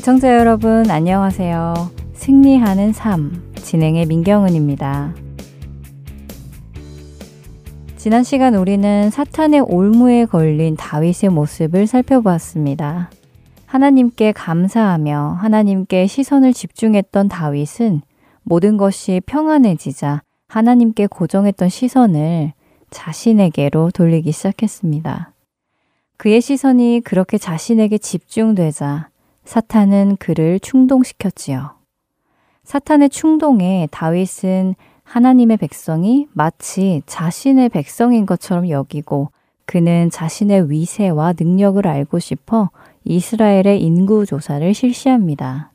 애청자 여러분 안녕하세요. 승리하는 삶 진행의 민경은입니다. 지난 시간 우리는 사탄의 올무에 걸린 다윗의 모습을 살펴보았습니다. 하나님께 감사하며 하나님께 시선을 집중했던 다윗은 모든 것이 평안해지자 하나님께 고정했던 시선을 자신에게로 돌리기 시작했습니다. 그의 시선이 그렇게 자신에게 집중되자 사탄은 그를 충동시켰지요. 사탄의 충동에 다윗은 하나님의 백성이 마치 자신의 백성인 것처럼 여기고 그는 자신의 위세와 능력을 알고 싶어 이스라엘의 인구 조사를 실시합니다.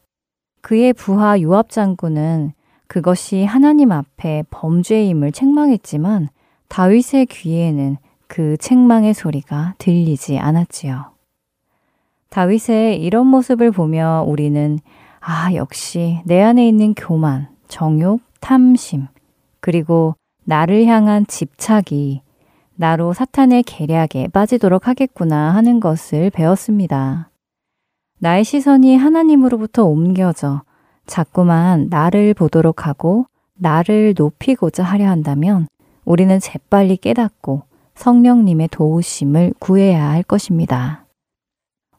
그의 부하 요압 장군은 그것이 하나님 앞에 범죄임을 책망했지만 다윗의 귀에는 그 책망의 소리가 들리지 않았지요. 다윗의 이런 모습을 보며 우리는 아, 역시 내 안에 있는 교만, 정욕, 탐심, 그리고 나를 향한 집착이 나로 사탄의 계략에 빠지도록 하겠구나 하는 것을 배웠습니다. 나의 시선이 하나님으로부터 옮겨져 자꾸만 나를 보도록 하고 나를 높이고자 하려 한다면 우리는 재빨리 깨닫고 성령님의 도우심을 구해야 할 것입니다.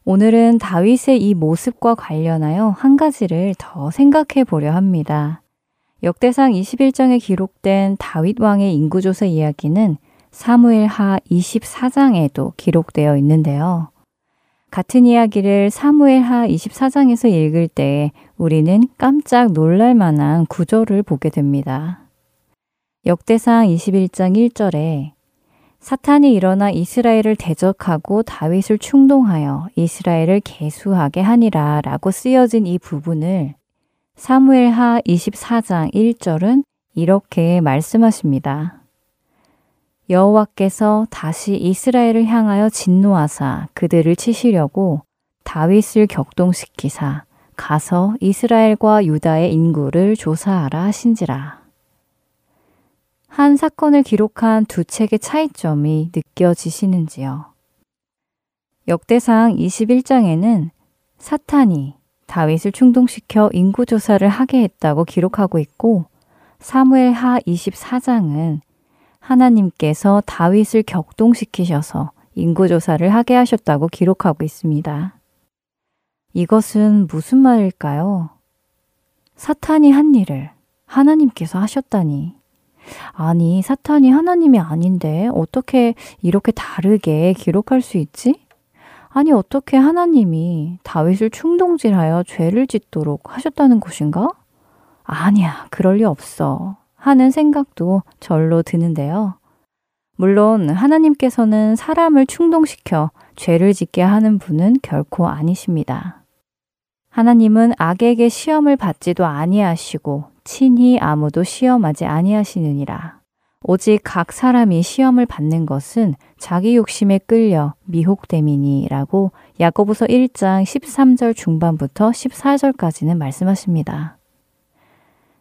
오늘은 다윗의 이 모습과 관련하여 한 가지를 더 생각해 보려 합니다. 역대상 21장에 기록된 다윗 왕의 인구조사 이야기는 사무엘 하 24장에도 기록되어 있는데요. 같은 이야기를 사무엘 하 24장에서 읽을 때 우리는 깜짝 놀랄 만한 구절을 보게 됩니다. 역대상 21장 1절에 사탄이 일어나 이스라엘을 대적하고 다윗을 충동하여 이스라엘을 개수하게 하니라 라고 쓰여진 이 부분을 사무엘 하 24장 1절은 이렇게 말씀하십니다. 여호와께서 다시 이스라엘을 향하여 진노하사 그들을 치시려고 다윗을 격동시키사 가서 이스라엘과 유다의 인구를 조사하라 하신지라. 한 사건을 기록한 두 책의 차이점이 느껴지시는지요? 역대상 21장에는 사탄이 다윗을 충동시켜 인구조사를 하게 했다고 기록하고 있고 사무엘 하 24장은 하나님께서 다윗을 격동시키셔서 인구조사를 하게 하셨다고 기록하고 있습니다. 이것은 무슨 말일까요? 사탄이 한 일을 하나님께서 하셨다니 아니, 사탄이 하나님이 아닌데 어떻게 이렇게 다르게 기록할 수 있지? 아니, 어떻게 하나님이 다윗을 충동질하여 죄를 짓도록 하셨다는 것인가? 아니야, 그럴 리 없어. 하는 생각도 절로 드는데요. 물론 하나님께서는 사람을 충동시켜 죄를 짓게 하는 분은 결코 아니십니다. 하나님은 악에게 시험을 받지도 아니하시고 친히 아무도 시험하지 아니하시느니라. 오직 각 사람이 시험을 받는 것은 자기 욕심에 끌려 미혹됨이니라고 야고보서 1장 13절 중반부터 14절까지는 말씀하십니다.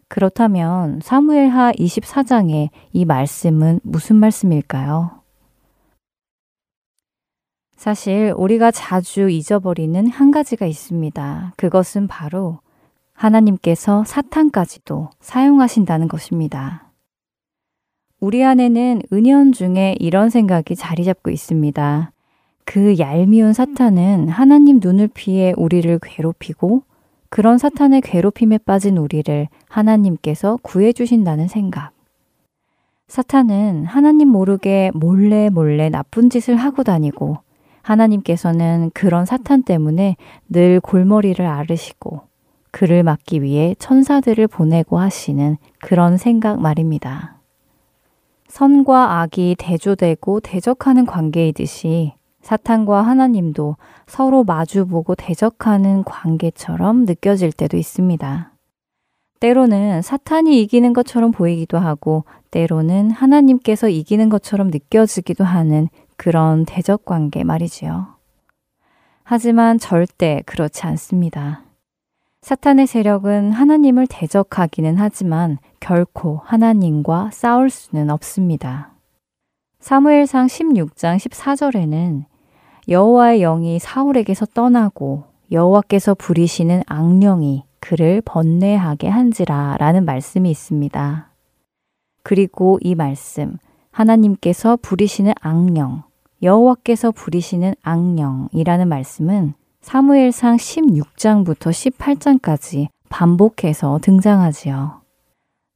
그렇다면 사무엘하 24장의 이 말씀은 무슨 말씀일까요? 사실 우리가 자주 잊어버리는 한 가지가 있습니다. 그것은 바로 하나님께서 사탄까지도 사용하신다는 것입니다. 우리 안에는 은연 중에 이런 생각이 자리 잡고 있습니다. 그 얄미운 사탄은 하나님 눈을 피해 우리를 괴롭히고 그런 사탄의 괴롭힘에 빠진 우리를 하나님께서 구해주신다는 생각. 사탄은 하나님 모르게 몰래 몰래 나쁜 짓을 하고 다니고 하나님께서는 그런 사탄 때문에 늘 골머리를 앓으시고 그를 막기 위해 천사들을 보내고 하시는 그런 생각 말입니다. 선과 악이 대조되고 대적하는 관계이듯이 사탄과 하나님도 서로 마주보고 대적하는 관계처럼 느껴질 때도 있습니다. 때로는 사탄이 이기는 것처럼 보이기도 하고, 때로는 하나님께서 이기는 것처럼 느껴지기도 하는 그런 대적 관계 말이지요. 하지만 절대 그렇지 않습니다. 사탄의 세력은 하나님을 대적하기는 하지만 결코 하나님과 싸울 수는 없습니다. 사무엘상 16장 14절에는 여호와의 영이 사울에게서 떠나고 여호와께서 부리시는 악령이 그를 번뇌하게 한지라라는 말씀이 있습니다. 그리고 이 말씀 하나님께서 부리시는 악령, 여호와께서 부리시는 악령이라는 말씀은 사무엘상 16장부터 18장까지 반복해서 등장하지요.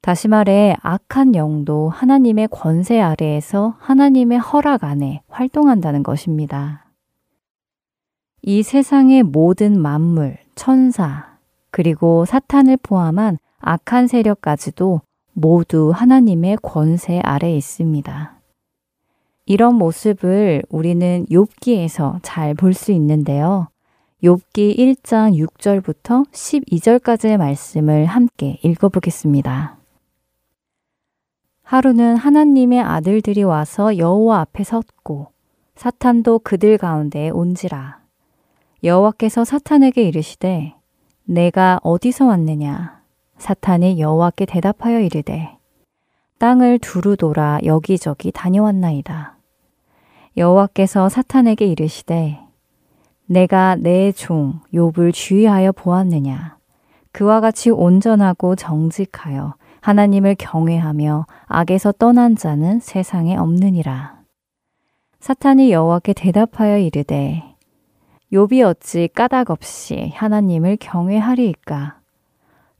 다시 말해 악한 영도 하나님의 권세 아래에서 하나님의 허락 안에 활동한다는 것입니다. 이 세상의 모든 만물, 천사, 그리고 사탄을 포함한 악한 세력까지도 모두 하나님의 권세 아래 있습니다. 이런 모습을 우리는 욥기에서 잘 볼 수 있는데요. 욥기 1장 6절부터 12절까지의 말씀을 함께 읽어보겠습니다. 하루는 하나님의 아들들이 와서 여호와 앞에 섰고 사탄도 그들 가운데 온지라. 여호와께서 사탄에게 이르시되 내가 어디서 왔느냐? 사탄이 여호와께 대답하여 이르되 땅을 두루 돌아 여기저기 다녀왔나이다. 여호와께서 사탄에게 이르시되 내가 내 종 욥을 주의하여 보았느냐 그와 같이 온전하고 정직하여 하나님을 경외하며 악에서 떠난 자는 세상에 없느니라 사탄이 여호와께 대답하여 이르되 욥이 어찌 까닭 없이 하나님을 경외하리이까?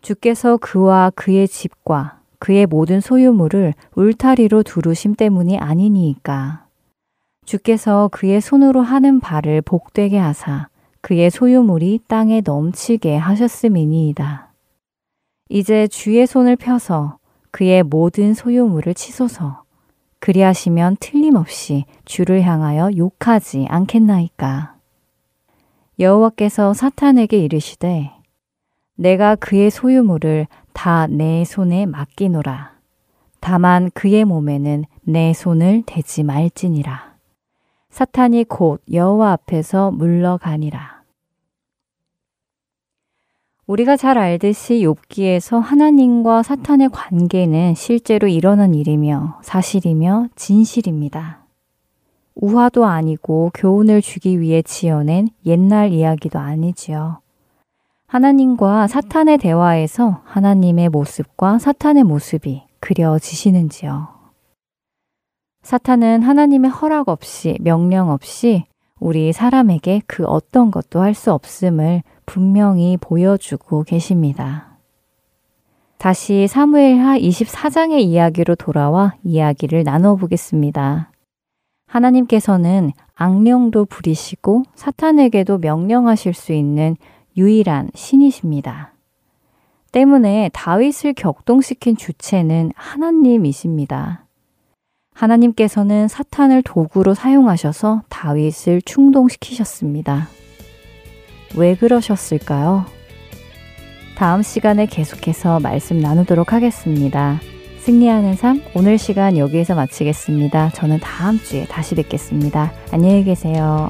주께서 그와 그의 집과 그의 모든 소유물을 울타리로 두르심 때문이 아니니이까. 주께서 그의 손으로 하는 바를 복되게 하사 그의 소유물이 땅에 넘치게 하셨음이니이다. 이제 주의 손을 펴서 그의 모든 소유물을 치소서. 그리하시면 틀림없이 주를 향하여 욕하지 않겠나이까. 여호와께서 사탄에게 이르시되 내가 그의 소유물을 다 내 손에 맡기노라. 다만 그의 몸에는 내 손을 대지 말지니라. 사탄이 곧 여호와 앞에서 물러가니라. 우리가 잘 알듯이 욥기에서 하나님과 사탄의 관계는 실제로 일어난 일이며 사실이며 진실입니다. 우화도 아니고 교훈을 주기 위해 지어낸 옛날 이야기도 아니지요. 하나님과 사탄의 대화에서 하나님의 모습과 사탄의 모습이 그려지시는지요. 사탄은 하나님의 허락 없이 명령 없이 우리 사람에게 그 어떤 것도 할 수 없음을 분명히 보여주고 계십니다. 다시 사무엘하 24장의 이야기로 돌아와 이야기를 나눠보겠습니다. 하나님께서는 악령도 부리시고 사탄에게도 명령하실 수 있는 유일한 신이십니다. 때문에 다윗을 격동시킨 주체는 하나님이십니다. 하나님께서는 사탄을 도구로 사용하셔서 다윗을 충동시키셨습니다. 왜 그러셨을까요? 다음 시간에 계속해서 말씀 나누도록 하겠습니다. 승리하는 삶 오늘 시간 여기에서 마치겠습니다. 저는 다음 주에 다시 뵙겠습니다. 안녕히 계세요.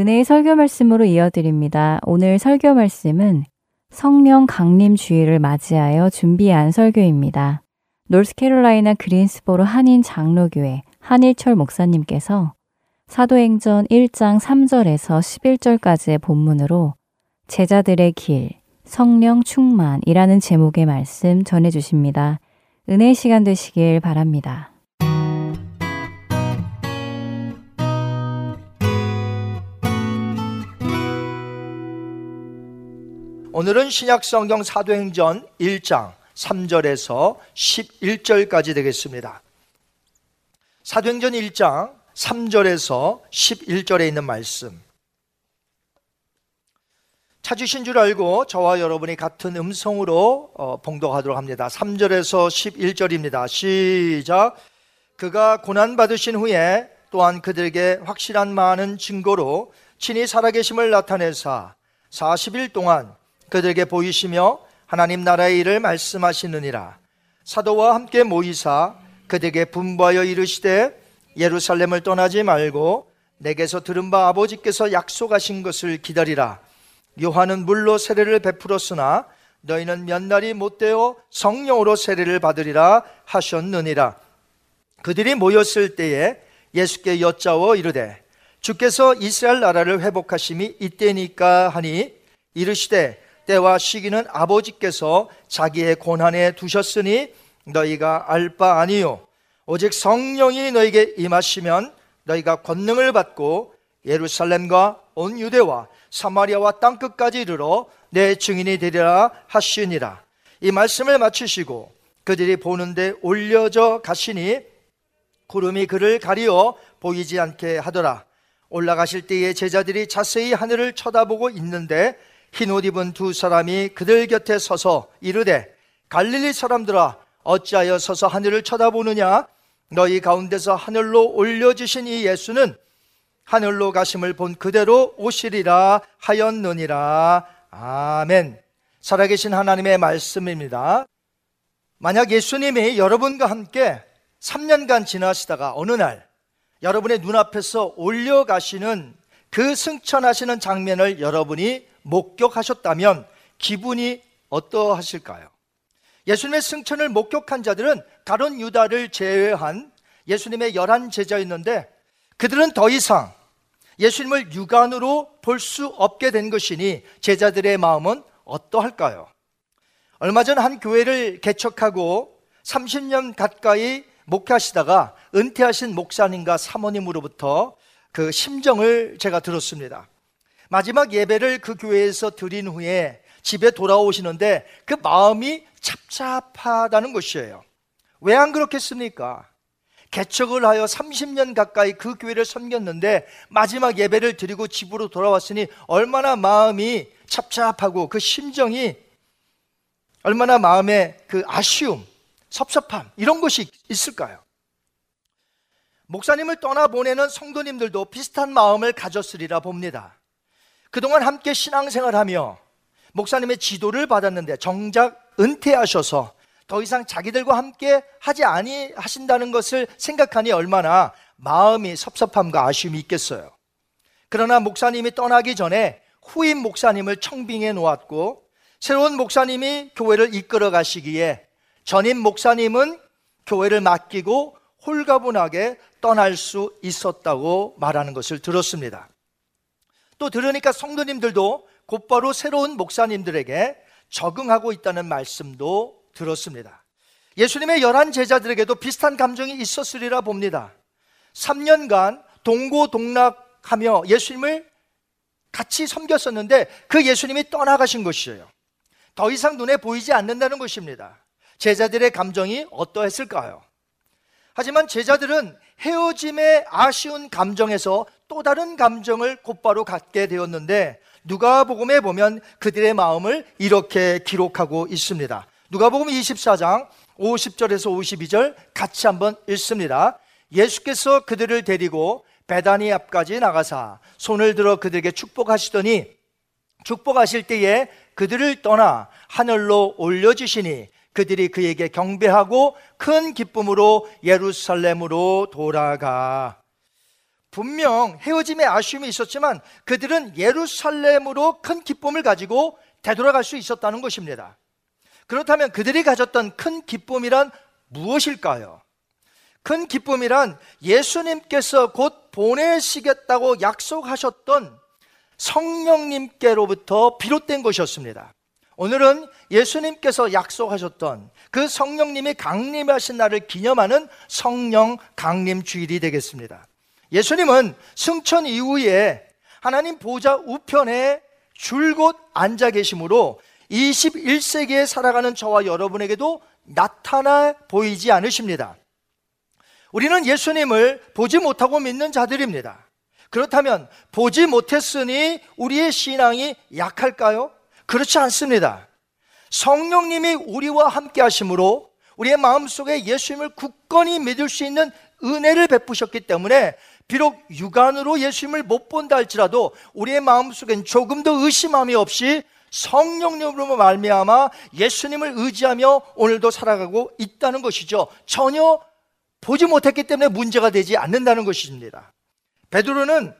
은혜의 설교 말씀으로 이어드립니다. 오늘 설교 말씀은 성령 강림 주일을 맞이하여 준비한 설교입니다. 노스캐롤라이나 그린스보로 한인 장로교회 한일철 목사님께서 사도행전 1장 3절에서 11절까지의 본문으로 제자들의 길, 성령 충만이라는 제목의 말씀 전해 주십니다. 은혜 시간 되시길 바랍니다. 오늘은 신약 성경 사도행전 1장 3절에서 11절까지 되겠습니다. 사도행전 1장 3절에서 11절에 있는 말씀. 찾으신 줄 알고 저와 여러분이 같은 음성으로 어, 봉독하도록 합니다. 3절에서 11절입니다. 시작. 그가 고난받으신 후에 또한 그들에게 확실한 많은 증거로 친히 살아계심을 나타내사 40일 동안 그들에게 보이시며 하나님 나라의 일을 말씀하시느니라. 사도와 함께 모이사 그들에게 분부하여 이르시되 예루살렘을 떠나지 말고 내게서 들은 바 아버지께서 약속하신 것을 기다리라. 요한은 물로 세례를 베풀었으나 너희는 몇 날이 못되어 성령으로 세례를 받으리라 하셨느니라. 그들이 모였을 때에 예수께 여짜워 이르되 주께서 이스라엘 나라를 회복하심이 이때니까 하니 이르시되 때와 시기는 아버지께서 자기의 고난에 두셨으니 너희가 알 바 아니요 오직 성령이 너에게 임하시면 너희가 권능을 받고 예루살렘과 온 유대와 사마리아와 땅 끝까지 이르러 내 증인이 되리라 하시니라. 이 말씀을 마치시고 그들이 보는데 올려져 가시니 구름이 그를 가리어 보이지 않게 하더라. 올라가실 때에 제자들이 자세히 하늘을 쳐다보고 있는데 흰 옷 입은 두 사람이 그들 곁에 서서 이르되 갈릴리 사람들아 어찌하여 서서 하늘을 쳐다보느냐 너희 가운데서 하늘로 올려주신 이 예수는 하늘로 가심을 본 그대로 오시리라 하였느니라. 아멘. 살아계신 하나님의 말씀입니다. 만약 예수님이 여러분과 함께 3년간 지나시다가 어느 날 여러분의 눈앞에서 올려가시는 그 승천하시는 장면을 여러분이 목격하셨다면 기분이 어떠하실까요? 예수님의 승천을 목격한 자들은 가론 유다를 제외한 예수님의 열한 제자였는데 그들은 더 이상 예수님을 육안으로 볼 수 없게 된 것이니 제자들의 마음은 어떠할까요? 얼마 전 한 교회를 개척하고 30년 가까이 목회하시다가 은퇴하신 목사님과 사모님으로부터 그 심정을 제가 들었습니다. 마지막 예배를 그 교회에서 드린 후에 집에 돌아오시는데 그 마음이 찹찹하다는 것이에요. 왜 안 그렇겠습니까? 개척을 하여 30년 가까이 그 교회를 섬겼는데 마지막 예배를 드리고 집으로 돌아왔으니 얼마나 마음이 찹찹하고 그 심정이 얼마나 마음에 그 아쉬움, 섭섭함 이런 것이 있을까요? 목사님을 떠나보내는 성도님들도 비슷한 마음을 가졌으리라 봅니다. 그동안 함께 신앙생활하며 목사님의 지도를 받았는데 정작 은퇴하셔서 더 이상 자기들과 함께 하지 아니 하신다는 것을 생각하니 얼마나 마음이 섭섭함과 아쉬움이 있겠어요. 그러나 목사님이 떠나기 전에 후임 목사님을 청빙해 놓았고 새로운 목사님이 교회를 이끌어 가시기에 전임 목사님은 교회를 맡기고 홀가분하게 떠날 수 있었다고 말하는 것을 들었습니다. 또 들으니까 성도님들도 곧바로 새로운 목사님들에게 적응하고 있다는 말씀도 들었습니다. 예수님의 열한 제자들에게도 비슷한 감정이 있었으리라 봅니다. 3년간 동고동락하며 예수님을 같이 섬겼었는데 그 예수님이 떠나가신 것이에요. 더 이상 눈에 보이지 않는다는 것입니다. 제자들의 감정이 어떠했을까요? 하지만 제자들은 헤어짐의 아쉬운 감정에서 또 다른 감정을 곧바로 갖게 되었는데 누가복음에 보면 그들의 마음을 이렇게 기록하고 있습니다. 누가복음 24장 50절에서 52절 같이 한번 읽습니다. 예수께서 그들을 데리고 베다니 앞까지 나가사 손을 들어 그들에게 축복하시더니 축복하실 때에 그들을 떠나 하늘로 올려주시니 그들이 그에게 경배하고 큰 기쁨으로 예루살렘으로 돌아가 분명 헤어짐의 아쉬움이 있었지만 그들은 예루살렘으로 큰 기쁨을 가지고 되돌아갈 수 있었다는 것입니다. 그렇다면 그들이 가졌던 큰 기쁨이란 무엇일까요? 큰 기쁨이란 예수님께서 곧 보내시겠다고 약속하셨던 성령님께로부터 비롯된 것이었습니다. 오늘은 예수님께서 약속하셨던 그 성령님이 강림하신 날을 기념하는 성령 강림 주일이 되겠습니다. 예수님은 승천 이후에 하나님 보좌 우편에 줄곧 앉아 계심으로 21세기에 살아가는 저와 여러분에게도 나타나 보이지 않으십니다. 우리는 예수님을 보지 못하고 믿는 자들입니다. 그렇다면 보지 못했으니 우리의 신앙이 약할까요? 그렇지 않습니다. 성령님이 우리와 함께 하심으로 우리의 마음속에 예수님을 굳건히 믿을 수 있는 은혜를 베푸셨기 때문에 비록 육안으로 예수님을 못 본다 할지라도 우리의 마음속엔 조금도 의심함이 없이 성령님으로 말미암아 예수님을 의지하며 오늘도 살아가고 있다는 것이죠. 전혀 보지 못했기 때문에 문제가 되지 않는다는 것입니다. 베드로는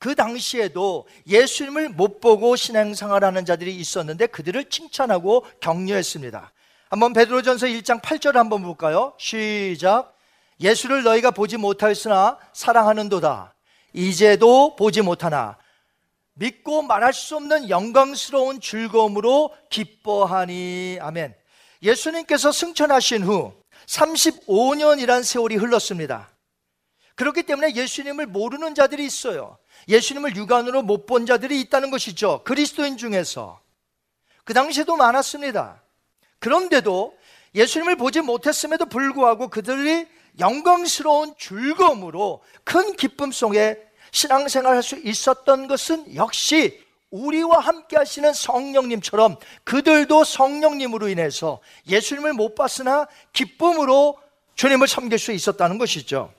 그 당시에도 예수님을 못 보고 신앙생활하는 자들이 있었는데 그들을 칭찬하고 격려했습니다. 한번 베드로전서 1장 8절 한번 볼까요? 시작. 예수를 너희가 보지 못하였으나 사랑하는도다. 이제도 보지 못하나 믿고 말할 수 없는 영광스러운 즐거움으로 기뻐하니 아멘. 예수님께서 승천하신 후 35년이란 세월이 흘렀습니다. 그렇기 때문에 예수님을 모르는 자들이 있어요. 예수님을 육안으로 못 본 자들이 있다는 것이죠. 그리스도인 중에서. 그 당시에도 많았습니다. 그런데도 예수님을 보지 못했음에도 불구하고 그들이 영광스러운 즐거움으로 큰 기쁨 속에 신앙생활 할수 있었던 것은 역시 우리와 함께 하시는 성령님처럼 그들도 성령님으로 인해서 예수님을 못 봤으나 기쁨으로 주님을 섬길 수 있었다는 것이죠.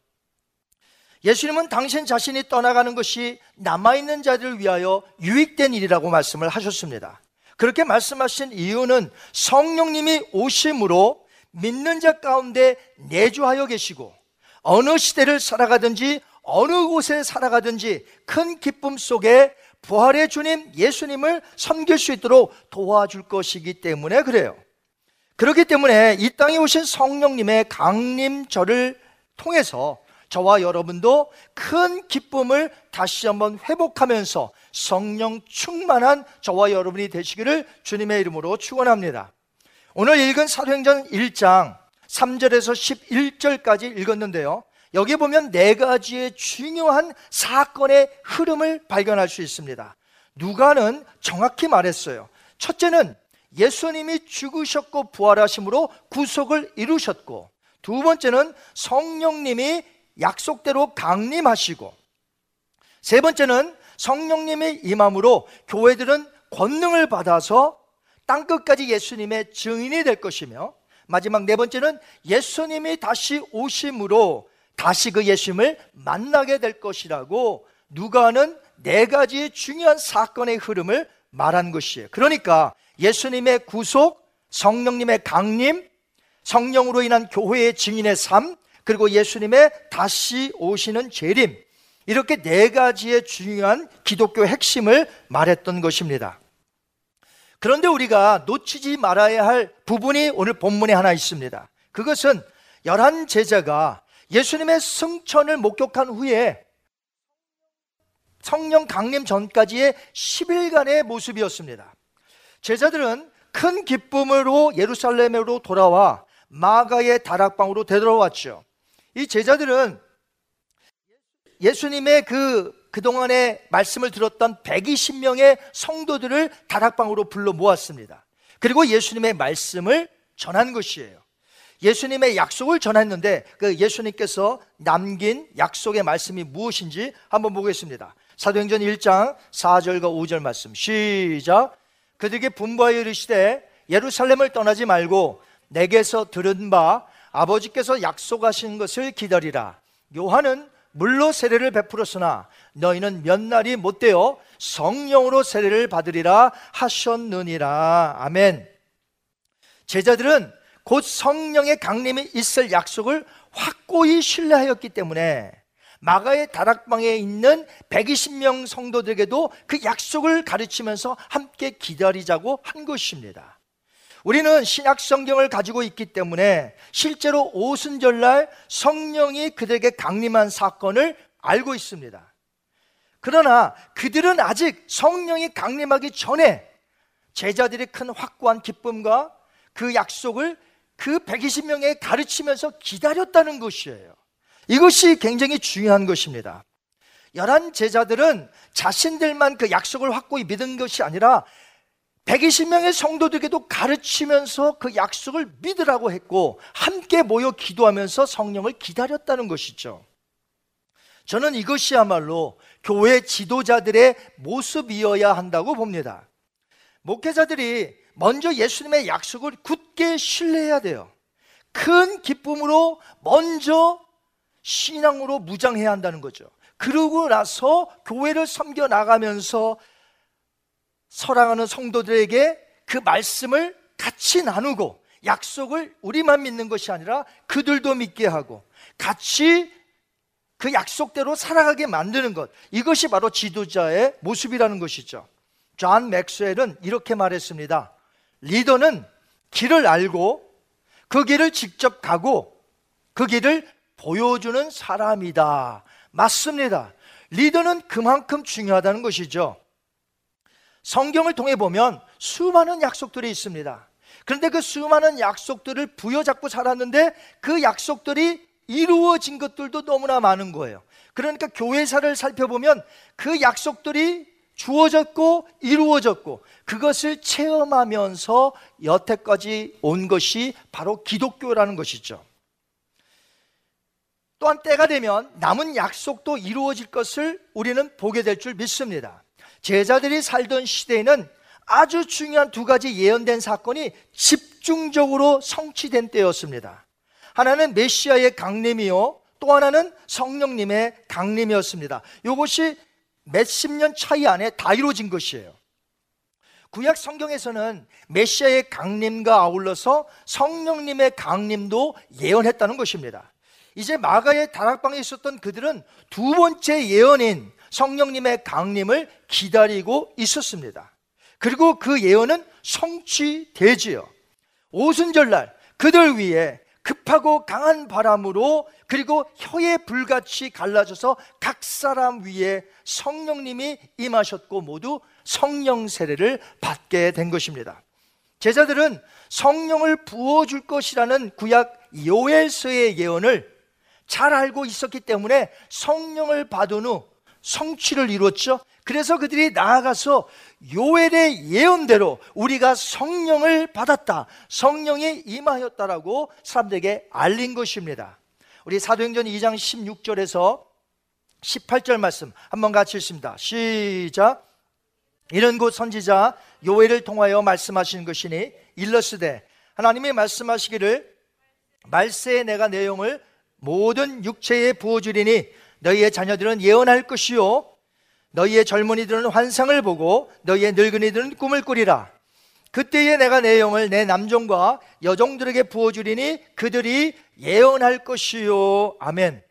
예수님은 당신 자신이 떠나가는 것이 남아있는 자들을 위하여 유익된 일이라고 말씀을 하셨습니다. 그렇게 말씀하신 이유는 성령님이 오심으로 믿는 자 가운데 내주하여 계시고 어느 시대를 살아가든지 어느 곳에 살아가든지 큰 기쁨 속에 부활의 주님 예수님을 섬길 수 있도록 도와줄 것이기 때문에 그래요. 그렇기 때문에 이 땅에 오신 성령님의 강림절을 통해서 저와 여러분도 큰 기쁨을 다시 한번 회복하면서 성령 충만한 저와 여러분이 되시기를 주님의 이름으로 축원합니다. 오늘 읽은 사도행전 1장 3절에서 11절까지 읽었는데요. 여기 보면 네 가지의 중요한 사건의 흐름을 발견할 수 있습니다. 누가는 정확히 말했어요. 첫째는 예수님이 죽으셨고 부활하심으로 구속을 이루셨고 두 번째는 성령님이 약속대로 강림하시고 세 번째는 성령님의 임함으로 교회들은 권능을 받아서 땅 끝까지 예수님의 증인이 될 것이며 마지막 네 번째는 예수님이 다시 오심으로 다시 그 예수님을 만나게 될 것이라고 누가는 네 가지 중요한 사건의 흐름을 말한 것이에요. 그러니까 예수님의 구속, 성령님의 강림, 성령으로 인한 교회의 증인의 삶, 그리고 예수님의 다시 오시는 재림. 이렇게 네 가지의 중요한 기독교 핵심을 말했던 것입니다. 그런데 우리가 놓치지 말아야 할 부분이 오늘 본문에 하나 있습니다. 그것은 열한 제자가 예수님의 승천을 목격한 후에 성령 강림 전까지의 10일간의 모습이었습니다. 제자들은 큰 기쁨으로 예루살렘으로 돌아와 마가의 다락방으로 되돌아왔죠. 이 제자들은 예수님의 그 그동안의 말씀을 들었던 120명의 성도들을 다락방으로 불러 모았습니다. 그리고 예수님의 말씀을 전한 것이에요. 예수님의 약속을 전했는데 그 예수님께서 남긴 약속의 말씀이 무엇인지 한번 보겠습니다. 사도행전 1장 4절과 5절 말씀 시작 그들에게 분부하여 이르시되 예루살렘을 떠나지 말고 내게서 들은 바 아버지께서 약속하신 것을 기다리라. 요한은 물로 세례를 베풀었으나 너희는 몇 날이 못 되어 성령으로 세례를 받으리라 하셨느니라. 아멘. 제자들은 곧 성령의 강림이 있을 약속을 확고히 신뢰하였기 때문에 마가의 다락방에 있는 120명 성도들에게도 그 약속을 가르치면서 함께 기다리자고 한 것입니다. 우리는 신약 성경을 가지고 있기 때문에 실제로 오순절날 성령이 그들에게 강림한 사건을 알고 있습니다. 그러나 그들은 아직 성령이 강림하기 전에 제자들이 큰 확고한 기쁨과 그 약속을 그 120명에 가르치면서 기다렸다는 것이에요. 이것이 굉장히 중요한 것입니다. 열한 제자들은 자신들만 그 약속을 확고히 믿은 것이 아니라 120명의 성도들에게도 가르치면서 그 약속을 믿으라고 했고 함께 모여 기도하면서 성령을 기다렸다는 것이죠. 저는 이것이야말로 교회 지도자들의 모습이어야 한다고 봅니다. 목회자들이 먼저 예수님의 약속을 굳게 신뢰해야 돼요. 큰 기쁨으로 먼저 신앙으로 무장해야 한다는 거죠. 그러고 나서 교회를 섬겨 나가면서 사랑하는 성도들에게 그 말씀을 같이 나누고 약속을 우리만 믿는 것이 아니라 그들도 믿게 하고 같이 그 약속대로 살아가게 만드는 것. 이것이 바로 지도자의 모습이라는 것이죠. 존 맥스웰은 이렇게 말했습니다. 리더는 길을 알고 그 길을 직접 가고 그 길을 보여주는 사람이다. 맞습니다. 리더는 그만큼 중요하다는 것이죠. 성경을 통해 보면 수많은 약속들이 있습니다. 그런데 그 수많은 약속들을 부여잡고 살았는데 그 약속들이 이루어진 것들도 너무나 많은 거예요. 그러니까 교회사를 살펴보면 그 약속들이 주어졌고 이루어졌고 그것을 체험하면서 여태까지 온 것이 바로 기독교라는 것이죠. 또한 때가 되면 남은 약속도 이루어질 것을 우리는 보게 될 줄 믿습니다. 제자들이 살던 시대에는 아주 중요한 두 가지 예언된 사건이 집중적으로 성취된 때였습니다. 하나는 메시아의 강림이요, 또 하나는 성령님의 강림이었습니다. 이것이 몇십 년 차이 안에 다 이루어진 것이에요. 구약 성경에서는 메시아의 강림과 아울러서 성령님의 강림도 예언했다는 것입니다. 이제 마가의 다락방에 있었던 그들은 두 번째 예언인 성령님의 강림을 기다리고 있었습니다. 그리고 그 예언은 성취되지요. 오순절날 그들 위에 급하고 강한 바람으로 그리고 혀의 불같이 갈라져서 각 사람 위에 성령님이 임하셨고 모두 성령 세례를 받게 된 것입니다. 제자들은 성령을 부어줄 것이라는 구약 요엘서의 예언을 잘 알고 있었기 때문에 성령을 받은 후 성취를 이루었죠. 그래서 그들이 나아가서 요엘의 예언대로 우리가 성령을 받았다. 성령이 임하였다라고 사람들에게 알린 것입니다. 우리 사도행전 2장 16절에서 18절 말씀 한번 같이 읽습니다. 시작. 이런 곳 선지자 요엘을 통하여 말씀하신 것이니 일러스되 하나님이 말씀하시기를 말세에 내가 내용을 모든 육체에 부어주리니 너희의 자녀들은 예언할 것이요. 너희의 젊은이들은 환상을 보고 너희의 늙은이들은 꿈을 꾸리라. 그때에 내가 내용을 내 남종과 여종들에게 부어주리니 그들이 예언할 것이요. 아멘.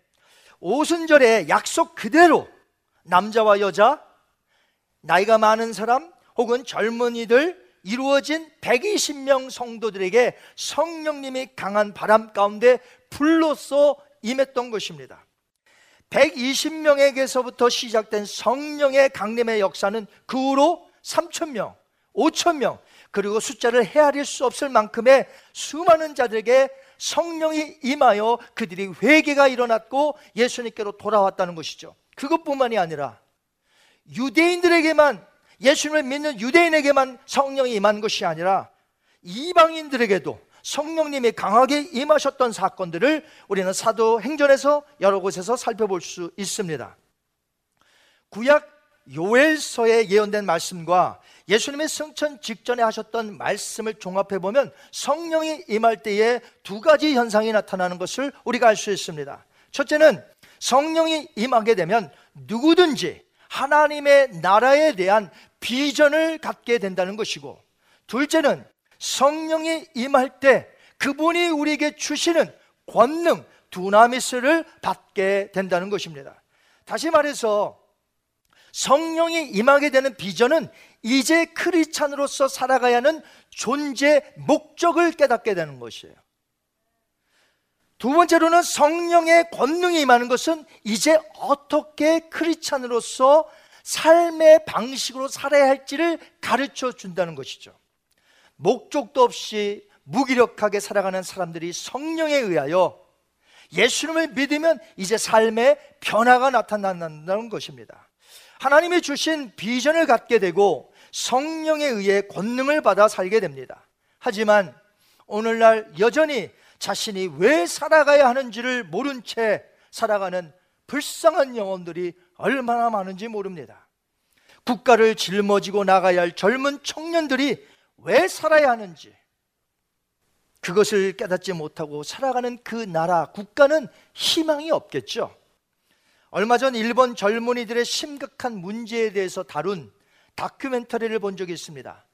오순절에 약속 그대로 남자와 여자 나이가 많은 사람 혹은 젊은이들 이루어진 120명 성도들에게 성령님이 강한 바람 가운데 불로써 임했던 것입니다. 120명에게서부터 시작된 성령의 강림의 역사는 그 후로 3천명, 5천명, 그리고 숫자를 헤아릴 수 없을 만큼의 수많은 자들에게 성령이 임하여 그들이 회개가 일어났고 예수님께로 돌아왔다는 것이죠. 그것뿐만이 아니라 유대인들에게만 예수님을 믿는 유대인에게만 성령이 임한 것이 아니라 이방인들에게도 성령님이 강하게 임하셨던 사건들을 우리는 사도 행전에서 여러 곳에서 살펴볼 수 있습니다. 구약 요엘서에 예언된 말씀과 예수님의 승천 직전에 하셨던 말씀을 종합해 보면 성령이 임할 때에 두 가지 현상이 나타나는 것을 우리가 알 수 있습니다. 첫째는 성령이 임하게 되면 누구든지 하나님의 나라에 대한 비전을 갖게 된다는 것이고 둘째는 성령이 임할 때 그분이 우리에게 주시는 권능, 두나미스를 받게 된다는 것입니다. 다시 말해서 성령이 임하게 되는 비전은 이제 크리스찬으로서 살아가야 하는 존재 목적을 깨닫게 되는 것이에요. 두 번째로는 성령의 권능이 임하는 것은 이제 어떻게 크리스찬으로서 삶의 방식으로 살아야 할지를 가르쳐 준다는 것이죠. 목적도 없이 무기력하게 살아가는 사람들이 성령에 의하여 예수님을 믿으면 이제 삶의 변화가 나타난다는 것입니다. 하나님이 주신 비전을 갖게 되고 성령에 의해 권능을 받아 살게 됩니다. 하지만 오늘날 여전히 자신이 왜 살아가야 하는지를 모른 채 살아가는 불쌍한 영혼들이 얼마나 많은지 모릅니다. 국가를 짊어지고 나가야 할 젊은 청년들이 왜 살아야 하는지 그것을 깨닫지 못하고 살아가는 그 나라, 국가는 희망이 없겠죠. 얼마 전 일본 젊은이들의 심각한 문제에 대해서 다룬 다큐멘터리를 본 적이 있습니다.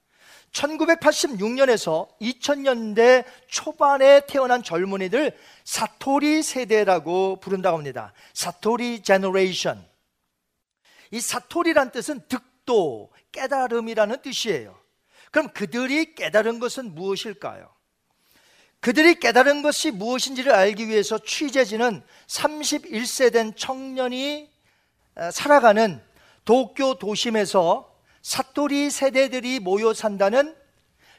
1986년에서 2000년대 초반에 태어난 젊은이들 사토리 세대라고 부른다고 합니다. 사토리 generation. 이 사토리란 뜻은 득도, 깨달음이라는 뜻이에요. 그럼 그들이 깨달은 것은 무엇일까요? 그들이 깨달은 것이 무엇인지를 알기 위해서 취재진은 31세 된 청년이 어, 살아가는 도쿄 도심에서 사토리 세대들이 모여 산다는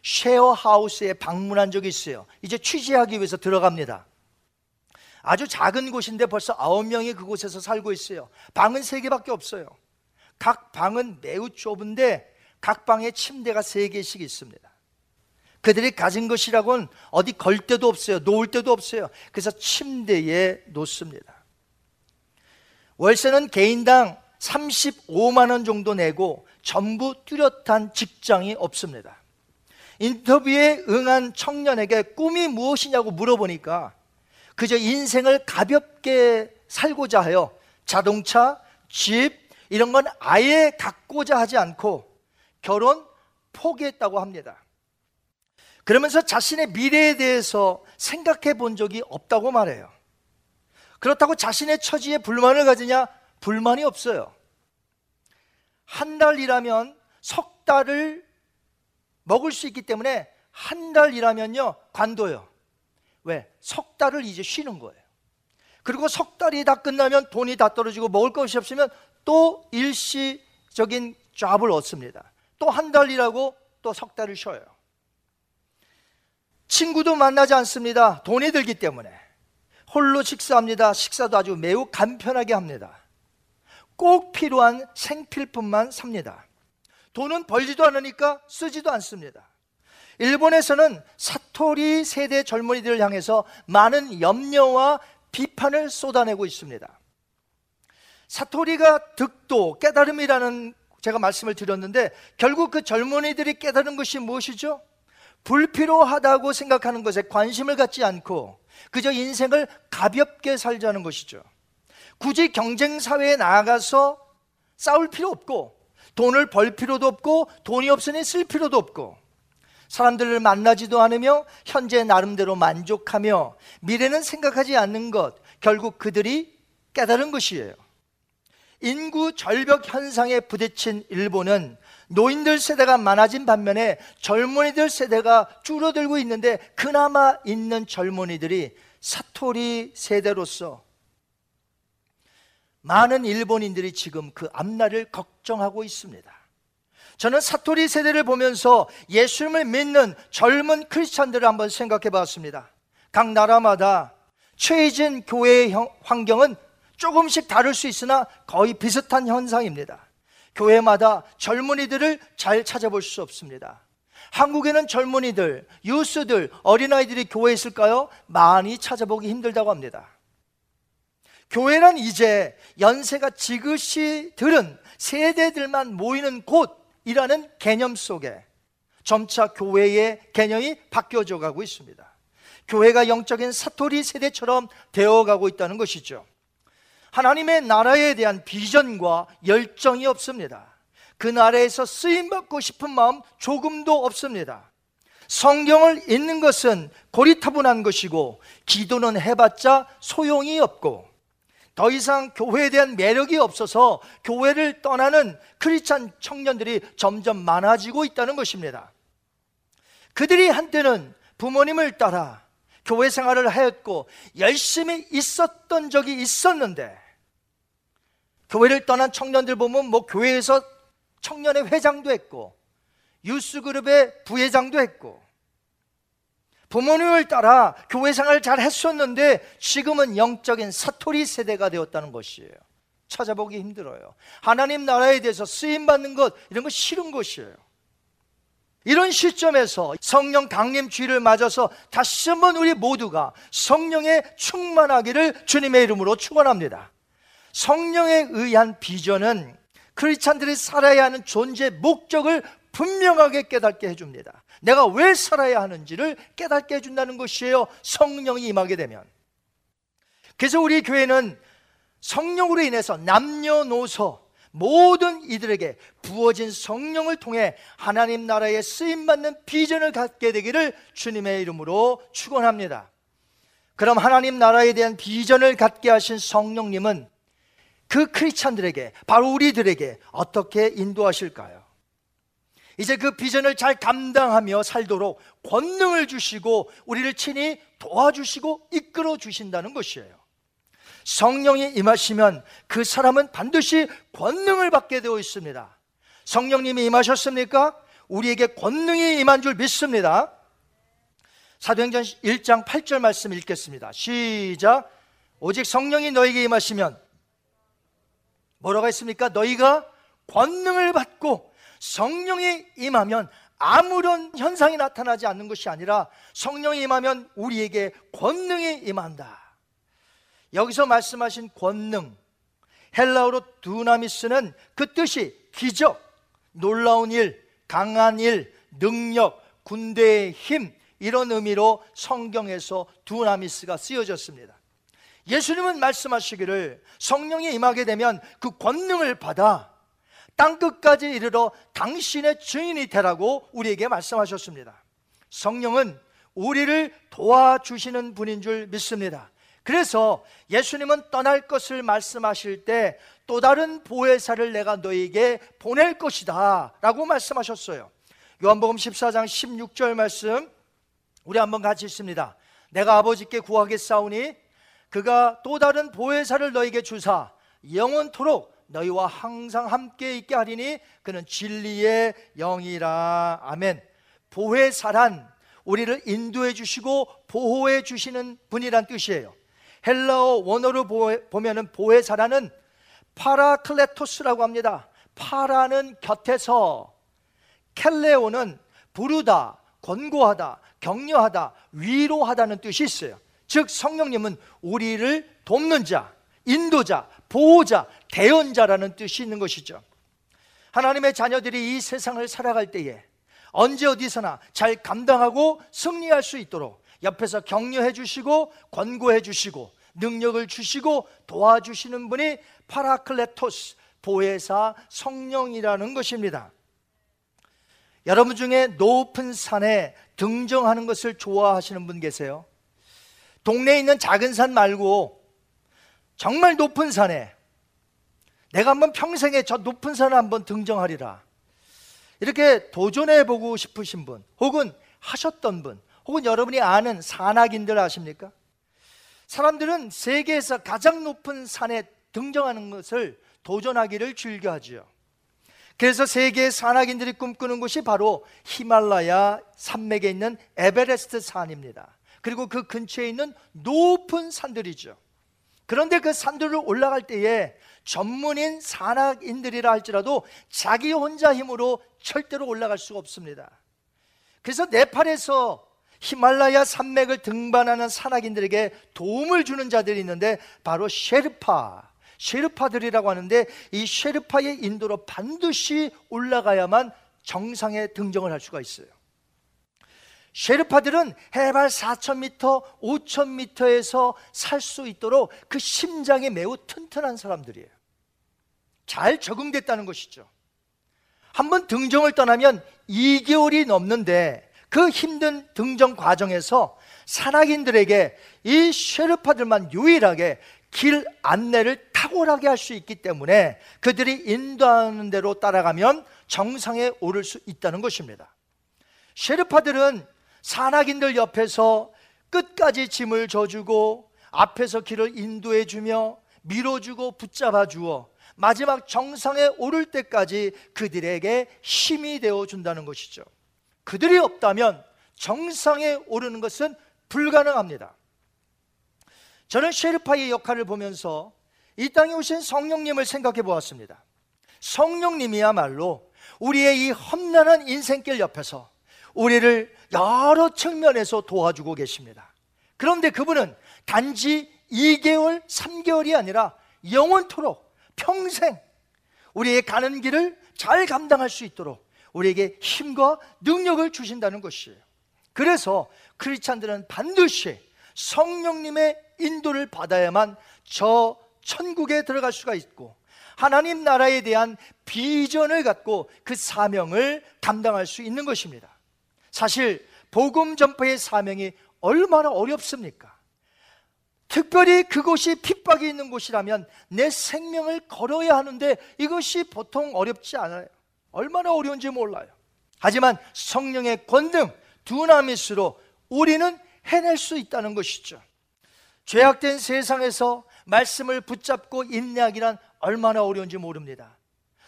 쉐어하우스에 방문한 적이 있어요. 이제 취재하기 위해서 들어갑니다. 아주 작은 곳인데 벌써 9명이 그곳에서 살고 있어요. 방은 3개밖에 없어요. 각 방은 매우 좁은데 각 방에 침대가 3개씩 있습니다. 그들이 가진 것이라고는 어디 걸 데도 없어요. 놓을 데도 없어요. 그래서 침대에 놓습니다. 월세는 개인당 35만 원 정도 내고 전부 뚜렷한 직장이 없습니다. 인터뷰에 응한 청년에게 꿈이 무엇이냐고 물어보니까 그저 인생을 가볍게 살고자 하여 자동차, 집, 이런 건 아예 갖고자 하지 않고 결혼 포기했다고 합니다. 그러면서 자신의 미래에 대해서 생각해 본 적이 없다고 말해요. 그렇다고 자신의 처지에 불만을 가지냐? 불만이 없어요. 한 달 일하면 석 달을 먹을 수 있기 때문에 한 달 일하면요, 관둬요. 왜? 석 달을 이제 쉬는 거예요. 그리고 석 달이 다 끝나면 돈이 다 떨어지고 먹을 것이 없으면 또 일시적인 잡을 얻습니다. 또 한 달 일하고 또 석 달을 쉬어요. 친구도 만나지 않습니다. 돈이 들기 때문에. 홀로 식사합니다. 식사도 아주 매우 간편하게 합니다. 꼭 필요한 생필품만 삽니다. 돈은 벌지도 않으니까 쓰지도 않습니다. 일본에서는 사토리 세대 젊은이들을 향해서 많은 염려와 비판을 쏟아내고 있습니다. 사토리가 득도, 깨달음이라는 제가 말씀을 드렸는데 결국 그 젊은이들이 깨달은 것이 무엇이죠? 불필요하다고 생각하는 것에 관심을 갖지 않고 그저 인생을 가볍게 살자는 것이죠. 굳이 경쟁 사회에 나가서 싸울 필요 없고 돈을 벌 필요도 없고 돈이 없으니 쓸 필요도 없고 사람들을 만나지도 않으며 현재 나름대로 만족하며 미래는 생각하지 않는 것 결국 그들이 깨달은 것이에요. 인구 절벽 현상에 부딪힌 일본은 노인들 세대가 많아진 반면에 젊은이들 세대가 줄어들고 있는데 그나마 있는 젊은이들이 사토리 세대로서 많은 일본인들이 지금 그 앞날을 걱정하고 있습니다. 저는 사토리 세대를 보면서 예수님을 믿는 젊은 크리스찬들을 한번 생각해 봤습니다. 각 나라마다 최진 교회의 환경은 조금씩 다를 수 있으나 거의 비슷한 현상입니다. 교회마다 젊은이들을 잘 찾아볼 수 없습니다. 한국에는 젊은이들, 유스들, 어린아이들이 교회에 있을까요? 많이 찾아보기 힘들다고 합니다. 교회는 이제 연세가 지그시 들은 세대들만 모이는 곳이라는 개념 속에 점차 교회의 개념이 바뀌어져 가고 있습니다. 교회가 영적인 사토리 세대처럼 되어 가고 있다는 것이죠. 하나님의 나라에 대한 비전과 열정이 없습니다. 그 나라에서 쓰임 받고 싶은 마음 조금도 없습니다. 성경을 읽는 것은 고리타분한 것이고 기도는 해봤자 소용이 없고 더 이상 교회에 대한 매력이 없어서 교회를 떠나는 크리스찬 청년들이 점점 많아지고 있다는 것입니다. 그들이 한때는 부모님을 따라 교회 생활을 하였고 열심히 있었던 적이 있었는데 교회를 떠난 청년들 보면 뭐 교회에서 청년의 회장도 했고 유스그룹의 부회장도 했고 부모님을 따라 교회 생활을 잘 했었는데 지금은 영적인 사토리 세대가 되었다는 것이에요. 찾아보기 힘들어요. 하나님 나라에 대해서 쓰임 받는 것 이런 거 싫은 것이에요. 이런 시점에서 성령 강림 주의를 맞아서 다시 한번 우리 모두가 성령에 충만하기를 주님의 이름으로 축원합니다. 성령에 의한 비전은 크리스찬들이 살아야 하는 존재 목적을 분명하게 깨닫게 해줍니다. 내가 왜 살아야 하는지를 깨닫게 해준다는 것이에요. 성령이 임하게 되면. 그래서 우리 교회는 성령으로 인해서 남녀노소 모든 이들에게 부어진 성령을 통해 하나님 나라에 쓰임 받는 비전을 갖게 되기를 주님의 이름으로 축원합니다. 그럼 하나님 나라에 대한 비전을 갖게 하신 성령님은 그 크리스찬들에게 바로 우리들에게 어떻게 인도하실까요? 이제 그 비전을 잘 감당하며 살도록 권능을 주시고 우리를 친히 도와주시고 이끌어 주신다는 것이에요. 성령이 임하시면 그 사람은 반드시 권능을 받게 되어 있습니다. 성령님이 임하셨습니까? 우리에게 권능이 임한 줄 믿습니다. 사도행전 1장 8절 말씀 읽겠습니다. 시작. 오직 성령이 너에게 임하시면 뭐라고 했습니까? 너희가 권능을 받고 성령이 임하면 아무런 현상이 나타나지 않는 것이 아니라 성령이 임하면 우리에게 권능이 임한다. 여기서 말씀하신 권능, 헬라어로 두나미스는 그 뜻이 기적, 놀라운 일, 강한 일, 능력, 군대의 힘, 이런 의미로 성경에서 두나미스가 쓰여졌습니다. 예수님은 말씀하시기를 성령이 임하게 되면 그 권능을 받아 땅 끝까지 이르러 당신의 증인이 되라고 우리에게 말씀하셨습니다. 성령은 우리를 도와주시는 분인 줄 믿습니다. 그래서 예수님은 떠날 것을 말씀하실 때 또 다른 보혜사를 내가 너에게 보낼 것이다 라고 말씀하셨어요. 요한복음 14장 16절 말씀 우리 한번 같이 읽습니다. 내가 아버지께 구하겠사오니 그가 또 다른 보혜사를 너희에게 주사 영원토록 너희와 항상 함께 있게 하리니 그는 진리의 영이라 아멘. 보혜사란 우리를 인도해 주시고 보호해 주시는 분이란 뜻이에요. 헬라어 원어로 보면은 보혜사라는 파라클레토스라고 합니다. 파라는 곁에서 켈레오는 부르다, 권고하다, 격려하다, 위로하다는 뜻이 있어요. 즉 성령님은 우리를 돕는 자, 인도자, 보호자, 대언자라는 뜻이 있는 것이죠. 하나님의 자녀들이 이 세상을 살아갈 때에 언제 어디서나 잘 감당하고 승리할 수 있도록 옆에서 격려해 주시고 권고해 주시고 능력을 주시고 도와주시는 분이 파라클레토스 보혜사 성령이라는 것입니다. 여러분 중에 높은 산에 등정하는 것을 좋아하시는 분 계세요? 동네에 있는 작은 산 말고 정말 높은 산에 내가 한번 평생에 저 높은 산을 한번 등정하리라. 이렇게 도전해 보고 싶으신 분, 혹은 하셨던 분, 혹은 여러분이 아는 산악인들 아십니까? 사람들은 세계에서 가장 높은 산에 등정하는 것을 도전하기를 즐겨하지요. 그래서 세계의 산악인들이 꿈꾸는 곳이 바로 히말라야 산맥에 있는 에베레스트 산입니다. 그리고 그 근처에 있는 높은 산들이죠. 그런데 그 산들을 올라갈 때에 전문인 산악인들이라 할지라도 자기 혼자 힘으로 절대로 올라갈 수가 없습니다. 그래서 네팔에서 히말라야 산맥을 등반하는 산악인들에게 도움을 주는 자들이 있는데 바로 쉐르파, 쉐르파들이라고 하는데 이 쉐르파의 인도로 반드시 올라가야만 정상에 등정을 할 수가 있어요. 쉐르파들은 해발 4,000m, 5,000m에서 살 수 있도록 그 심장이 매우 튼튼한 사람들이에요. 잘 적응됐다는 것이죠. 한번 등정을 떠나면 2개월이 넘는데 그 힘든 등정 과정에서 산악인들에게 이 쉐르파들만 유일하게 길 안내를 탁월하게 할 수 있기 때문에 그들이 인도하는 대로 따라가면 정상에 오를 수 있다는 것입니다. 쉐르파들은 산악인들 옆에서 끝까지 짐을 져주고 앞에서 길을 인도해 주며 밀어주고 붙잡아 주어 마지막 정상에 오를 때까지 그들에게 힘이 되어 준다는 것이죠. 그들이 없다면 정상에 오르는 것은 불가능합니다. 저는 쉐르파의 역할을 보면서 이 땅에 오신 성령님을 생각해 보았습니다. 성령님이야말로 우리의 이 험난한 인생길 옆에서 우리를 여러 측면에서 도와주고 계십니다. 그런데 그분은 단지 2개월, 3개월이 아니라 영원토록 평생 우리의 가는 길을 잘 감당할 수 있도록 우리에게 힘과 능력을 주신다는 것이에요. 그래서 크리스찬들은 반드시 성령님의 인도를 받아야만 저 천국에 들어갈 수가 있고 하나님 나라에 대한 비전을 갖고 그 사명을 감당할 수 있는 것입니다. 사실 복음 전파의 사명이 얼마나 어렵습니까? 특별히 그곳이 핍박이 있는 곳이라면 내 생명을 걸어야 하는데 이것이 보통 어렵지 않아요. 얼마나 어려운지 몰라요. 하지만 성령의 권능, 두나미스로 우리는 해낼 수 있다는 것이죠. 죄악된 세상에서 말씀을 붙잡고 인내하기란 얼마나 어려운지 모릅니다.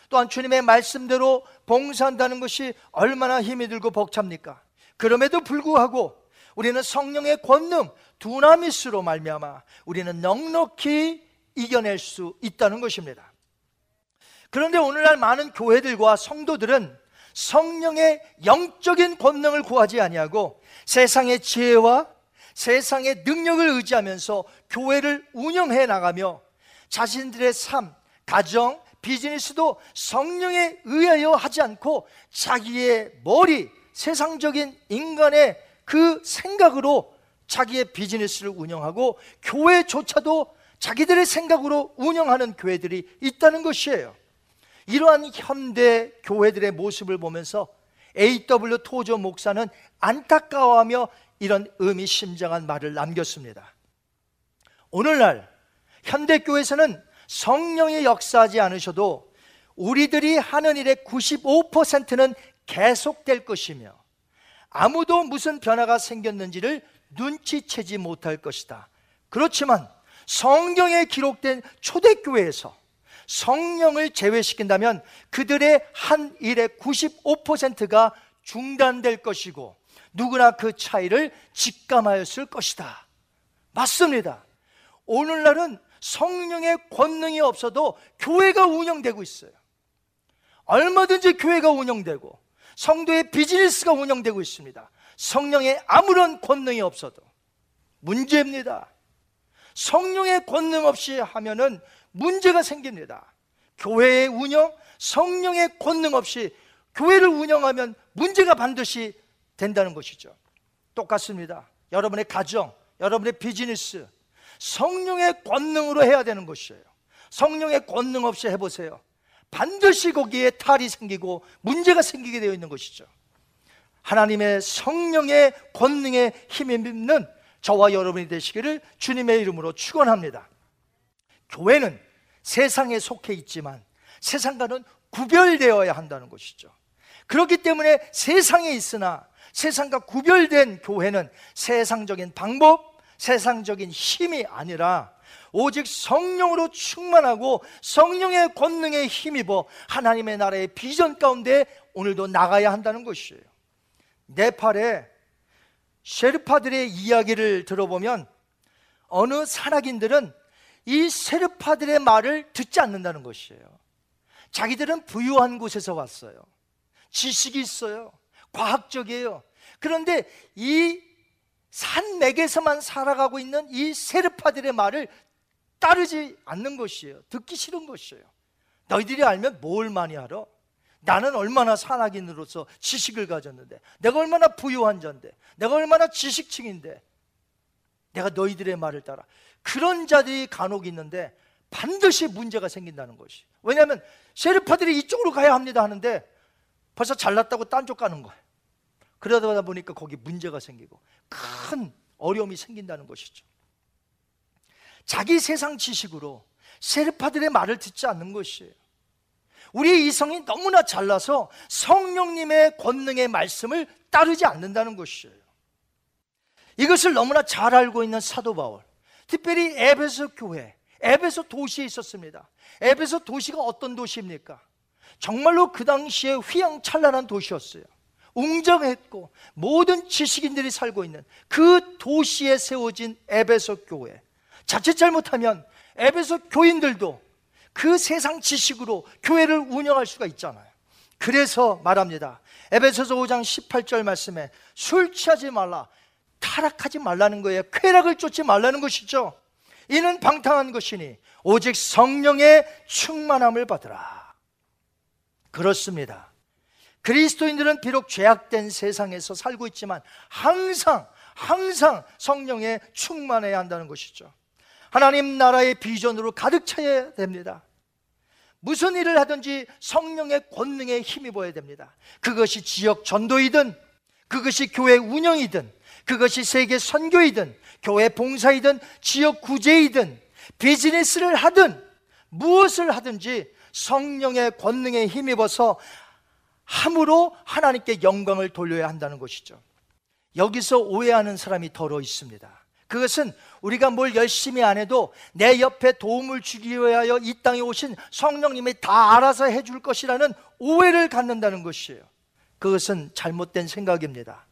또한 주님의 말씀대로 봉사한다는 것이 얼마나 힘이 들고 벅찹니까? 그럼에도 불구하고 우리는 성령의 권능 두나미스로 말미암아 우리는 넉넉히 이겨낼 수 있다는 것입니다. 그런데 오늘날 많은 교회들과 성도들은 성령의 영적인 권능을 구하지 아니하고 세상의 지혜와 세상의 능력을 의지하면서 교회를 운영해 나가며 자신들의 삶, 가정, 비즈니스도 성령에 의하여 하지 않고 자기의 머리, 세상적인 인간의 그 생각으로 자기의 비즈니스를 운영하고 교회조차도 자기들의 생각으로 운영하는 교회들이 있다는 것이에요. 이러한 현대 교회들의 모습을 보면서 A.W. 토조 목사는 안타까워하며 이런 의미심장한 말을 남겼습니다. 오늘날 현대교회에서는 성령이 역사하지 않으셔도 우리들이 하는 일의 95%는 계속될 것이며 아무도 무슨 변화가 생겼는지를 눈치채지 못할 것이다. 그렇지만 성경에 기록된 초대교회에서 성령을 제외시킨다면 그들의 한 일의 95%가 중단될 것이고 누구나 그 차이를 직감하였을 것이다. 맞습니다. 오늘날은 성령의 권능이 없어도 교회가 운영되고 있어요. 얼마든지 교회가 운영되고 성도의 비즈니스가 운영되고 있습니다. 성령의 아무런 권능이 없어도 문제입니다. 성령의 권능 없이 하면은 문제가 생깁니다. 교회의 운영, 성령의 권능 없이 교회를 운영하면 문제가 반드시 된다는 것이죠. 똑같습니다. 여러분의 가정, 여러분의 비즈니스, 성령의 권능으로 해야 되는 것이에요. 성령의 권능 없이 해보세요. 반드시 거기에 탈이 생기고 문제가 생기게 되어 있는 것이죠. 하나님의 성령의 권능에 힘입는 저와 여러분이 되시기를 주님의 이름으로 축원합니다. 교회는 세상에 속해 있지만 세상과는 구별되어야 한다는 것이죠. 그렇기 때문에 세상에 있으나 세상과 구별된 교회는 세상적인 방법, 세상적인 힘이 아니라 오직 성령으로 충만하고 성령의 권능에 힘입어 하나님의 나라의 비전 가운데 오늘도 나가야 한다는 것이에요. 네팔의 셰르파들의 이야기를 들어보면 어느 산악인들은 이 셰르파들의 말을 듣지 않는다는 것이에요. 자기들은 부유한 곳에서 왔어요. 지식이 있어요. 과학적이에요. 그런데 이 산맥에서만 살아가고 있는 이 세르파들의 말을 따르지 않는 것이에요. 듣기 싫은 것이에요. 너희들이 알면 뭘 많이 알아? 나는 얼마나 산악인으로서 지식을 가졌는데, 내가 얼마나 부유한 자인데, 내가 얼마나 지식층인데, 내가 너희들의 말을 따라. 그런 자들이 간혹 있는데 반드시 문제가 생긴다는 것이. 왜냐하면 셰르파들이 이쪽으로 가야 합니다 하는데 벌써 잘났다고 딴 쪽 가는 거예요. 그러다 보니까 거기 문제가 생기고 큰 어려움이 생긴다는 것이죠. 자기 세상 지식으로 세르파들의 말을 듣지 않는 것이에요. 우리의 이성이 너무나 잘나서 성령님의 권능의 말씀을 따르지 않는다는 것이에요. 이것을 너무나 잘 알고 있는 사도 바울, 특별히 에베소 교회, 에베소 도시에 있었습니다. 에베소 도시가 어떤 도시입니까? 정말로 그 당시에 휘황찬란한 도시였어요. 웅장했고 모든 지식인들이 살고 있는 그 도시에 세워진 에베소 교회. 자칫 잘못하면 에베소 교인들도 그 세상 지식으로 교회를 운영할 수가 있잖아요. 그래서 말합니다. 에베소서 5장 18절 말씀에 술 취하지 말라. 타락하지 말라는 거예요. 쾌락을 쫓지 말라는 것이죠. 이는 방탕한 것이니 오직 성령의 충만함을 받으라. 그렇습니다. 그리스도인들은 비록 죄악된 세상에서 살고 있지만 항상 항상 성령에 충만해야 한다는 것이죠. 하나님 나라의 비전으로 가득 차야 됩니다. 무슨 일을 하든지 성령의 권능에 힘입어야 됩니다. 그것이 지역 전도이든, 그것이 교회 운영이든, 그것이 세계 선교이든, 교회 봉사이든, 지역 구제이든, 비즈니스를 하든, 무엇을 하든지 성령의 권능에 힘입어서 함으로 하나님께 영광을 돌려야 한다는 것이죠. 여기서 오해하는 사람이 더러 있습니다. 그것은 우리가 뭘 열심히 안 해도 내 옆에 도움을 주기 위하여 이 땅에 오신 성령님이 다 알아서 해줄 것이라는 오해를 갖는다는 것이에요. 그것은 잘못된 생각입니다.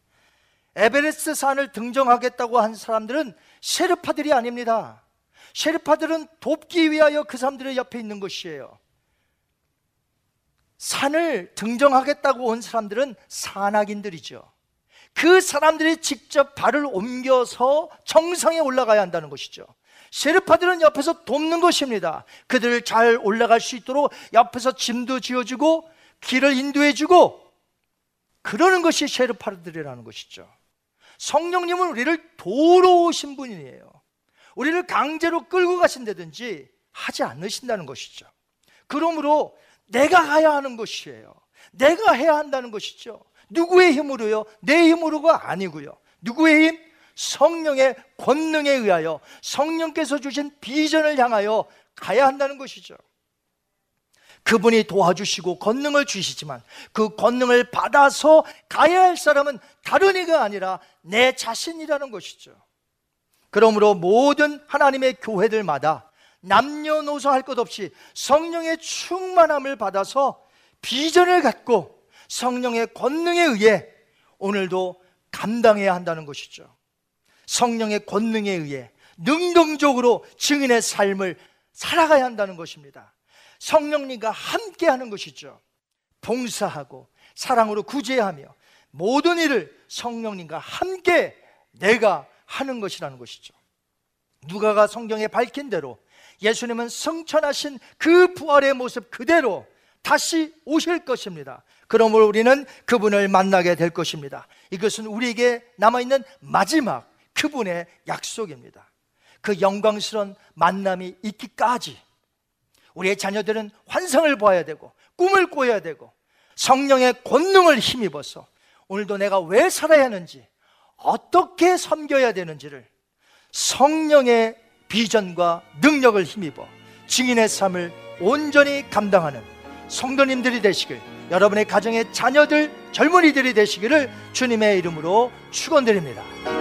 에베레스트 산을 등정하겠다고 한 사람들은 셰르파들이 아닙니다. 셰르파들은 돕기 위하여 그 사람들의 옆에 있는 것이에요. 산을 등정하겠다고 온 사람들은 산악인들이죠. 그 사람들이 직접 발을 옮겨서 정상에 올라가야 한다는 것이죠. 셰르파들은 옆에서 돕는 것입니다. 그들을 잘 올라갈 수 있도록 옆에서 짐도 지어주고 길을 인도해주고 그러는 것이 셰르파들이라는 것이죠. 성령님은 우리를 도로 오신 분이에요. 우리를 강제로 끌고 가신다든지 하지 않으신다는 것이죠. 그러므로 내가 가야 하는 것이에요. 내가 해야 한다는 것이죠. 누구의 힘으로요? 내 힘으로가 아니고요. 누구의 힘? 성령의 권능에 의하여 성령께서 주신 비전을 향하여 가야 한다는 것이죠. 그분이 도와주시고 권능을 주시지만 그 권능을 받아서 가야 할 사람은 다른 이가 아니라 내 자신이라는 것이죠. 그러므로 모든 하나님의 교회들마다 남녀노소 할 것 없이 성령의 충만함을 받아서 비전을 갖고 성령의 권능에 의해 오늘도 감당해야 한다는 것이죠. 성령의 권능에 의해 능동적으로 증인의 삶을 살아가야 한다는 것입니다. 성령님과 함께 하는 것이죠. 봉사하고 사랑으로 구제하며 모든 일을 성령님과 함께 내가 하는 것이라는 것이죠. 누가가 성경에 밝힌 대로 예수님은 성천하신 그 부활의 모습 그대로 다시 오실 것입니다. 그러므로 우리는 그분을 만나게 될 것입니다. 이것은 우리에게 남아있는 마지막 그분의 약속입니다. 그 영광스러운 만남이 있기까지 우리의 자녀들은 환상을 보아야 되고 꿈을 꿔야 되고 성령의 권능을 힘입어서 오늘도 내가 왜 살아야 하는지 어떻게 섬겨야 되는지를 성령의 비전과 능력을 힘입어 증인의 삶을 온전히 감당하는 성도님들이 되시길 여러분의 가정의 자녀들, 젊은이들이 되시기를 주님의 이름으로 축원드립니다.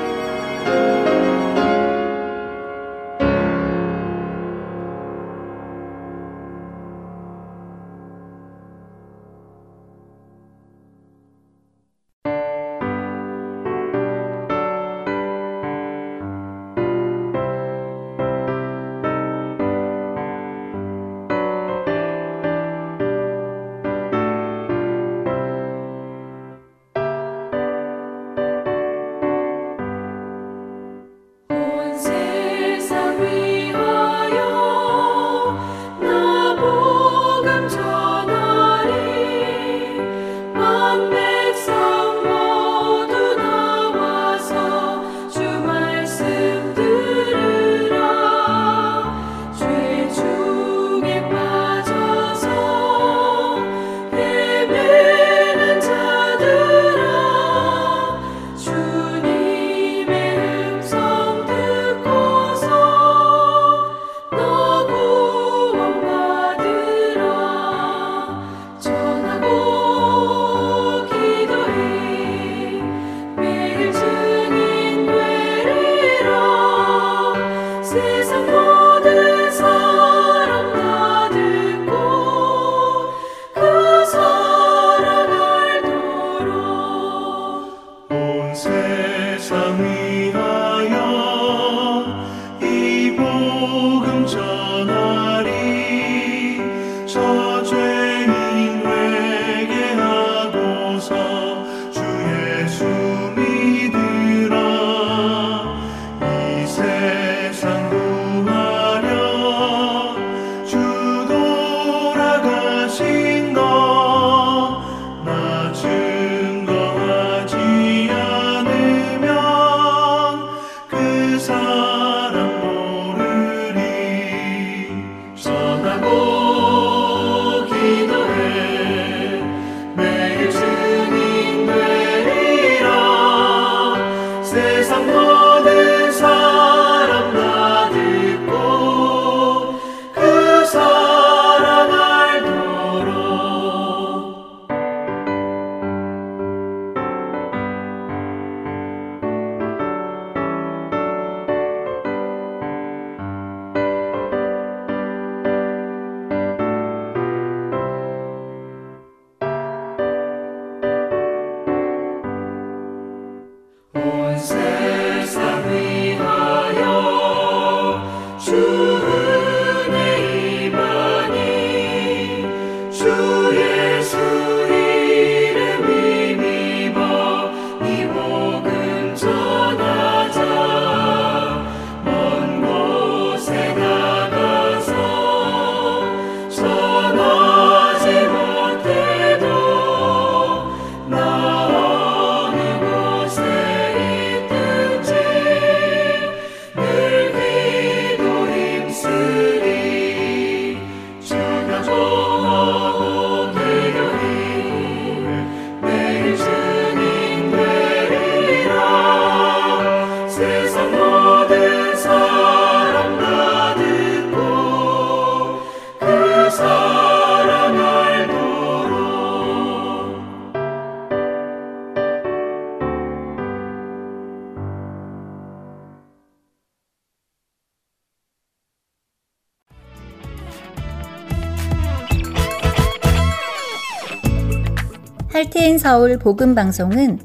서울 복음 방송은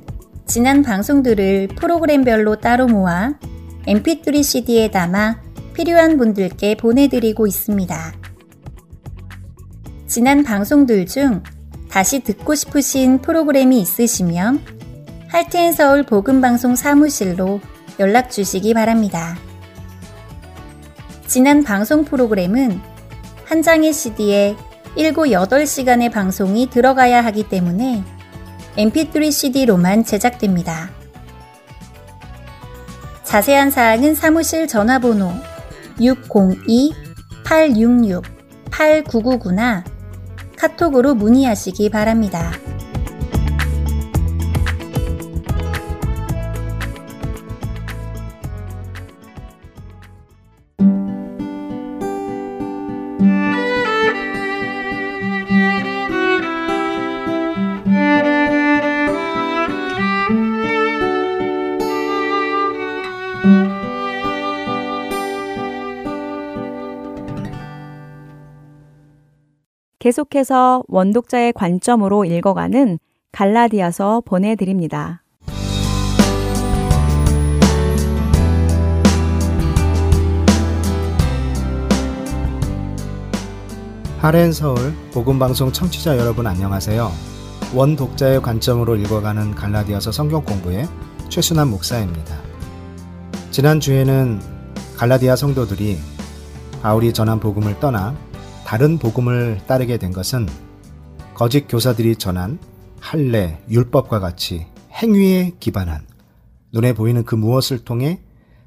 지난 방송들을 프로그램별로 따로 모아 mp3 CD에 담아 필요한 분들께 보내드리고 있습니다. 지난 방송들 중 다시 듣고 싶으신 프로그램이 있으시면 할테인 서울 복음 방송 사무실로 연락 주시기 바랍니다. 지난 방송 프로그램은 한 장의 CD에 7, 8시간의 방송이 들어가야 하기 때문에 mp3 CD로만 제작됩니다. 자세한 사항은 사무실 전화번호 602-866-8999나 카톡으로 문의하시기 바랍니다. 계속해서 원독자의 관점으로 읽어가는 갈라디아서 보내드립니다. 하렌 서울 복음 방송 청취자 여러분 안녕하세요. 원 독자의 관점으로 읽어가는 갈라디아서 성경 공부의 최순환 목사입니다. 지난 주에는 갈라디아 성도들이 바울이 전한 복음을 떠나 다른 복음을 따르게 된 것은 거짓 교사들이 전한 할례, 율법과 같이 행위에 기반한 눈에 보이는 그 무엇을 통해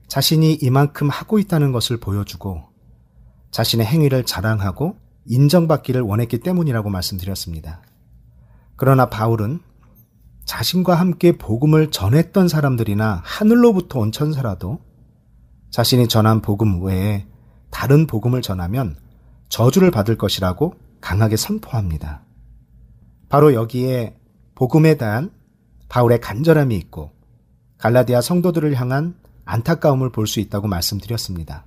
자신이 이만큼 하고 있다는 것을 보여주고 자신의 행위를 자랑하고 인정받기를 원했기 때문이라고 말씀드렸습니다. 그러나 바울은 자신과 함께 복음을 전했던 사람들이나 하늘로부터 온 천사라도 자신이 전한 복음 외에 다른 복음을 전하면 저주를 받을 것이라고 강하게 선포합니다. 바로 여기에 복음에 대한 바울의 간절함이 있고 갈라디아 성도들을 향한 안타까움을 볼 수 있다고 말씀드렸습니다.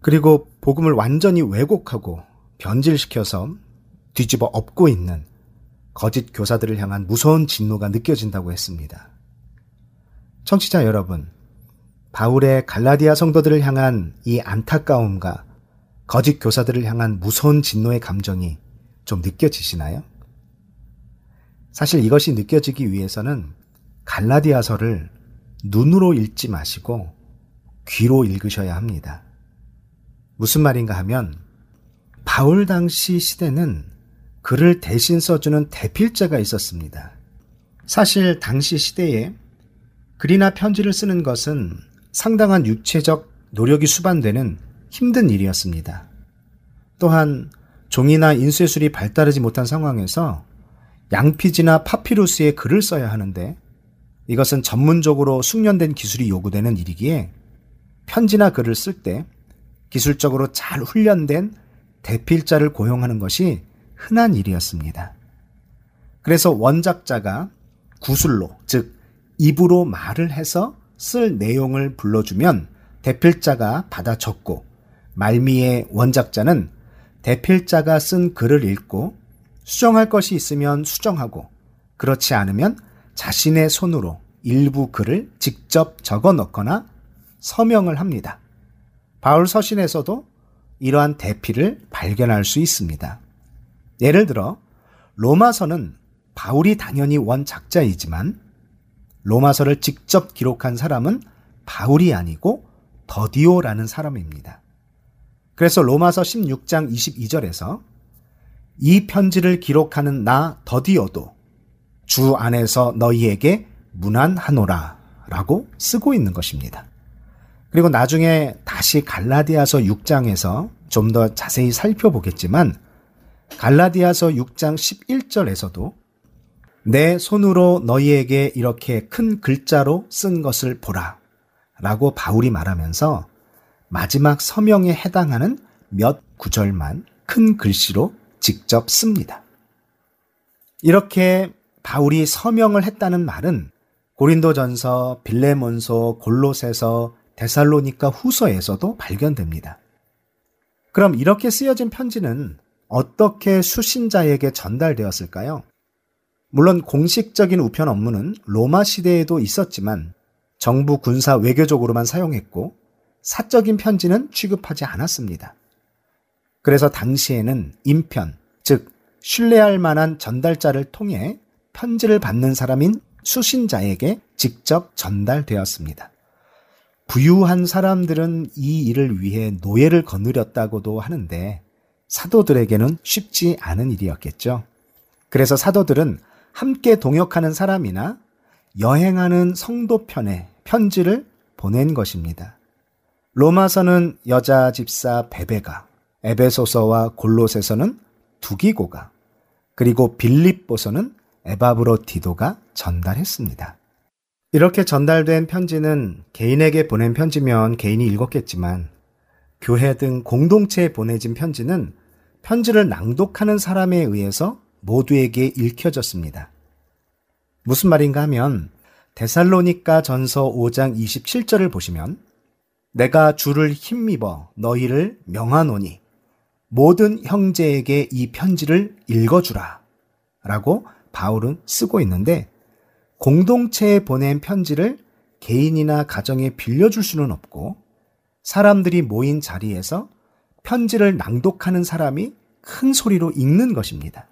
그리고 복음을 완전히 왜곡하고 변질시켜서 뒤집어 엎고 있는 거짓 교사들을 향한 무서운 진노가 느껴진다고 했습니다. 청취자 여러분, 바울의 갈라디아 성도들을 향한 이 안타까움과 거짓 교사들을 향한 무서운 진노의 감정이 좀 느껴지시나요? 사실 이것이 느껴지기 위해서는 갈라디아서를 눈으로 읽지 마시고 귀로 읽으셔야 합니다. 무슨 말인가 하면 바울 당시 시대는 글을 대신 써주는 대필자가 있었습니다. 사실 당시 시대에 글이나 편지를 쓰는 것은 상당한 육체적 노력이 수반되는 힘든 일이었습니다. 또한 종이나 인쇄술이 발달하지 못한 상황에서 양피지나 파피루스에 글을 써야 하는데 이것은 전문적으로 숙련된 기술이 요구되는 일이기에 편지나 글을 쓸 때 기술적으로 잘 훈련된 대필자를 고용하는 것이 흔한 일이었습니다. 그래서 원작자가 구술로, 즉, 입으로 말을 해서 쓸 내용을 불러주면 대필자가 받아 적고 말미에 원작자는 대필자가 쓴 글을 읽고 수정할 것이 있으면 수정하고 그렇지 않으면 자신의 손으로 일부 글을 직접 적어 넣거나 서명을 합니다. 바울 서신에서도 이러한 대피를 발견할 수 있습니다. 예를 들어 로마서는 바울이 당연히 원작자이지만 로마서를 직접 기록한 사람은 바울이 아니고 더디오라는 사람입니다. 그래서 로마서 16장 22절에서 이 편지를 기록하는 나 더디어도 주 안에서 너희에게 무난하노라 라고 쓰고 있는 것입니다. 그리고 나중에 다시 갈라디아서 6장에서 좀 더 자세히 살펴보겠지만 갈라디아서 6장 11절에서도 내 손으로 너희에게 이렇게 큰 글자로 쓴 것을 보라 라고 바울이 말하면서 마지막 서명에 해당하는 몇 구절만 큰 글씨로 직접 씁니다. 이렇게 바울이 서명을 했다는 말은 고린도전서, 빌레몬서, 골로새서, 데살로니카 후서에서도 발견됩니다. 그럼 이렇게 쓰여진 편지는 어떻게 수신자에게 전달되었을까요? 물론 공식적인 우편 업무는 로마 시대에도 있었지만 정부 군사 외교적으로만 사용했고 사적인 편지는 취급하지 않았습니다. 그래서 당시에는 인편, 즉 신뢰할 만한 전달자를 통해 편지를 받는 사람인 수신자에게 직접 전달되었습니다. 부유한 사람들은 이 일을 위해 노예를 거느렸다고도 하는데 사도들에게는 쉽지 않은 일이었겠죠. 그래서 사도들은 함께 동역하는 사람이나 여행하는 성도 편에 편지를 보낸 것입니다. 로마서는 여자 집사 베베가, 에베소서와 골로새서는 두기고가, 그리고 빌립보서는 에바브로 디도가 전달했습니다. 이렇게 전달된 편지는 개인에게 보낸 편지면 개인이 읽었겠지만 교회 등 공동체에 보내진 편지는 편지를 낭독하는 사람에 의해서 모두에게 읽혀졌습니다. 무슨 말인가 하면 데살로니가 전서 5장 27절을 보시면 내가 주를 힘입어 너희를 명하노니 모든 형제에게 이 편지를 읽어주라 라고 바울은 쓰고 있는데 공동체에 보낸 편지를 개인이나 가정에 빌려줄 수는 없고 사람들이 모인 자리에서 편지를 낭독하는 사람이 큰 소리로 읽는 것입니다.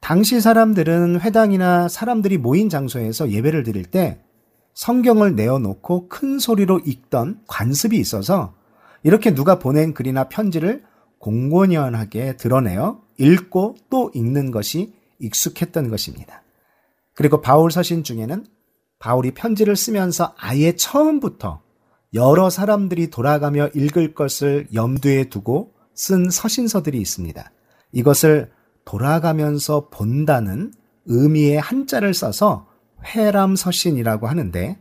당시 사람들은 회당이나 사람들이 모인 장소에서 예배를 드릴 때 성경을 내어놓고 큰 소리로 읽던 관습이 있어서 이렇게 누가 보낸 글이나 편지를 공공연하게 드러내어 읽고 또 읽는 것이 익숙했던 것입니다. 그리고 바울 서신 중에는 바울이 편지를 쓰면서 아예 처음부터 여러 사람들이 돌아가며 읽을 것을 염두에 두고 쓴 서신서들이 있습니다. 이것을 돌아가면서 본다는 의미의 한자를 써서 회람 서신이라고 하는데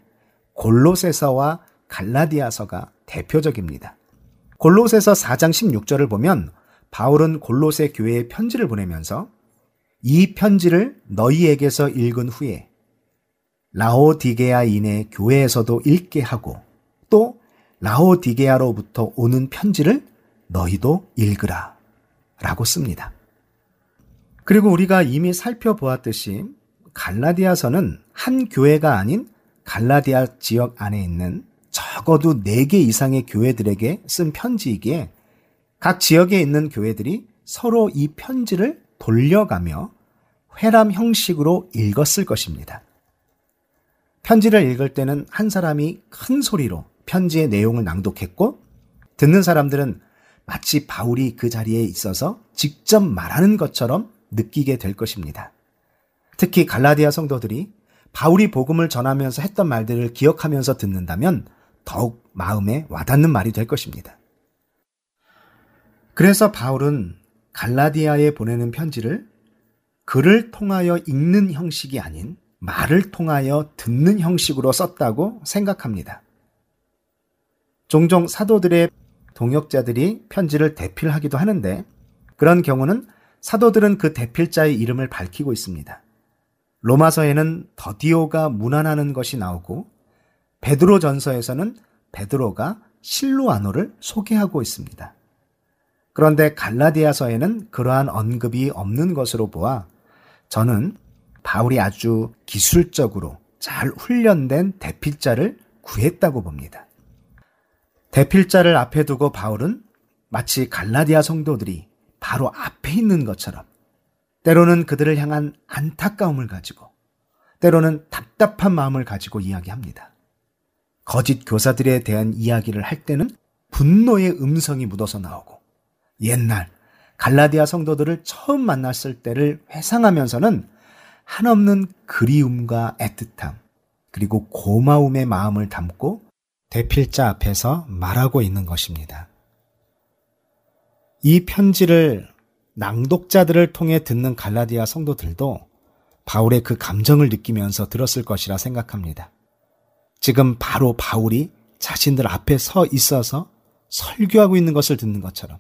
골로새서와 갈라디아서가 대표적입니다. 골로새서 4장 16절을 보면 바울은 골로새 교회에 편지를 보내면서 이 편지를 너희에게서 읽은 후에 라오디게아인의 교회에서도 읽게 하고 또 라오디게아로부터 오는 편지를 너희도 읽으라. 라고 씁니다. 그리고 우리가 이미 살펴보았듯이 갈라디아서는 한 교회가 아닌 갈라디아 지역 안에 있는 적어도 4개 이상의 교회들에게 쓴 편지이기에 각 지역에 있는 교회들이 서로 이 편지를 돌려가며 회람 형식으로 읽었을 것입니다. 편지를 읽을 때는 한 사람이 큰 소리로 편지의 내용을 낭독했고 듣는 사람들은 마치 바울이 그 자리에 있어서 직접 말하는 것처럼 느끼게 될 것입니다. 특히 갈라디아 성도들이 바울이 복음을 전하면서 했던 말들을 기억하면서 듣는다면 더욱 마음에 와닿는 말이 될 것입니다. 그래서 바울은 갈라디아에 보내는 편지를 글을 통하여 읽는 형식이 아닌 말을 통하여 듣는 형식으로 썼다고 생각합니다. 종종 사도들의 동역자들이 편지를 대필하기도 하는데 그런 경우는 사도들은 그 대필자의 이름을 밝히고 있습니다. 로마서에는 더디오가 문안하는 것이 나오고 베드로 전서에서는 베드로가 실로아노를 소개하고 있습니다. 그런데 갈라디아서에는 그러한 언급이 없는 것으로 보아 저는 바울이 아주 기술적으로 잘 훈련된 대필자를 구했다고 봅니다. 대필자를 앞에 두고 바울은 마치 갈라디아 성도들이 바로 앞에 있는 것처럼 때로는 그들을 향한 안타까움을 가지고 때로는 답답한 마음을 가지고 이야기합니다. 거짓 교사들에 대한 이야기를 할 때는 분노의 음성이 묻어서 나오고 옛날 갈라디아 성도들을 처음 만났을 때를 회상하면서는 한없는 그리움과 애틋함 그리고 고마움의 마음을 담고 대필자 앞에서 말하고 있는 것입니다. 이 편지를 낭독자들을 통해 듣는 갈라디아 성도들도 바울의 그 감정을 느끼면서 들었을 것이라 생각합니다. 지금 바로 바울이 자신들 앞에 서 있어서 설교하고 있는 것을 듣는 것처럼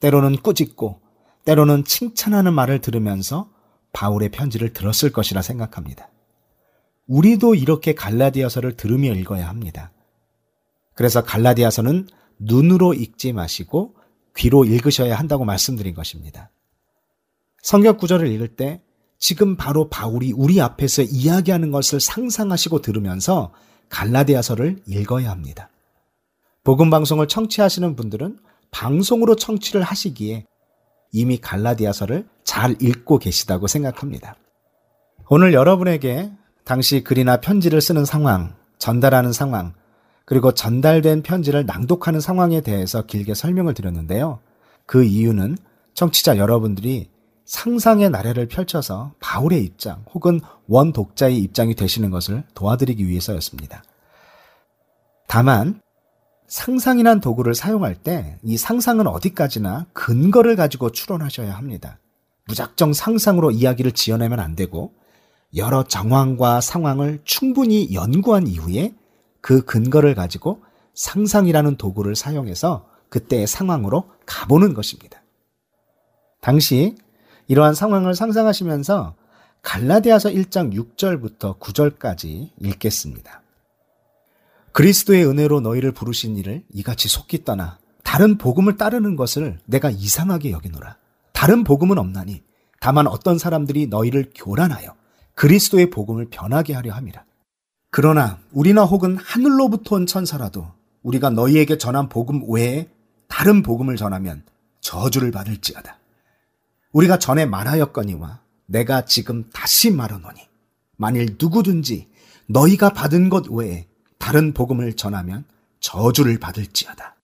때로는 꾸짖고 때로는 칭찬하는 말을 들으면서 바울의 편지를 들었을 것이라 생각합니다. 우리도 이렇게 갈라디아서를 들으며 읽어야 합니다. 그래서 갈라디아서는 눈으로 읽지 마시고 귀로 읽으셔야 한다고 말씀드린 것입니다. 성경 구절을 읽을 때 지금 바로 바울이 우리 앞에서 이야기하는 것을 상상하시고 들으면서 갈라디아서를 읽어야 합니다. 복음 방송을 청취하시는 분들은 방송으로 청취를 하시기에 이미 갈라디아서를 잘 읽고 계시다고 생각합니다. 오늘 여러분에게 당시 글이나 편지를 쓰는 상황, 전달하는 상황, 그리고 전달된 편지를 낭독하는 상황에 대해서 길게 설명을 드렸는데요. 그 이유는 청취자 여러분들이 상상의 나래를 펼쳐서 바울의 입장 혹은 원 독자의 입장이 되시는 것을 도와드리기 위해서였습니다. 다만 상상이란 도구를 사용할 때 이 상상은 어디까지나 근거를 가지고 추론하셔야 합니다. 무작정 상상으로 이야기를 지어내면 안 되고 여러 정황과 상황을 충분히 연구한 이후에 그 근거를 가지고 상상이라는 도구를 사용해서 그때의 상황으로 가보는 것입니다. 당시 이러한 상황을 상상하시면서 갈라디아서 1장 6절부터 9절까지 읽겠습니다. 그리스도의 은혜로 너희를 부르신 이를 이같이 속기 떠나 다른 복음을 따르는 것을 내가 이상하게 여기노라. 다른 복음은 없나니 다만 어떤 사람들이 너희를 교란하여 그리스도의 복음을 변하게 하려 함이라. 그러나 우리나 혹은 하늘로부터 온 천사라도 우리가 너희에게 전한 복음 외에 다른 복음을 전하면 저주를 받을지어다. 우리가 전에 말하였거니와 내가 지금 다시 말하노니 만일 누구든지 너희가 받은 것 외에 다른 복음을 전하면 저주를 받을지어다.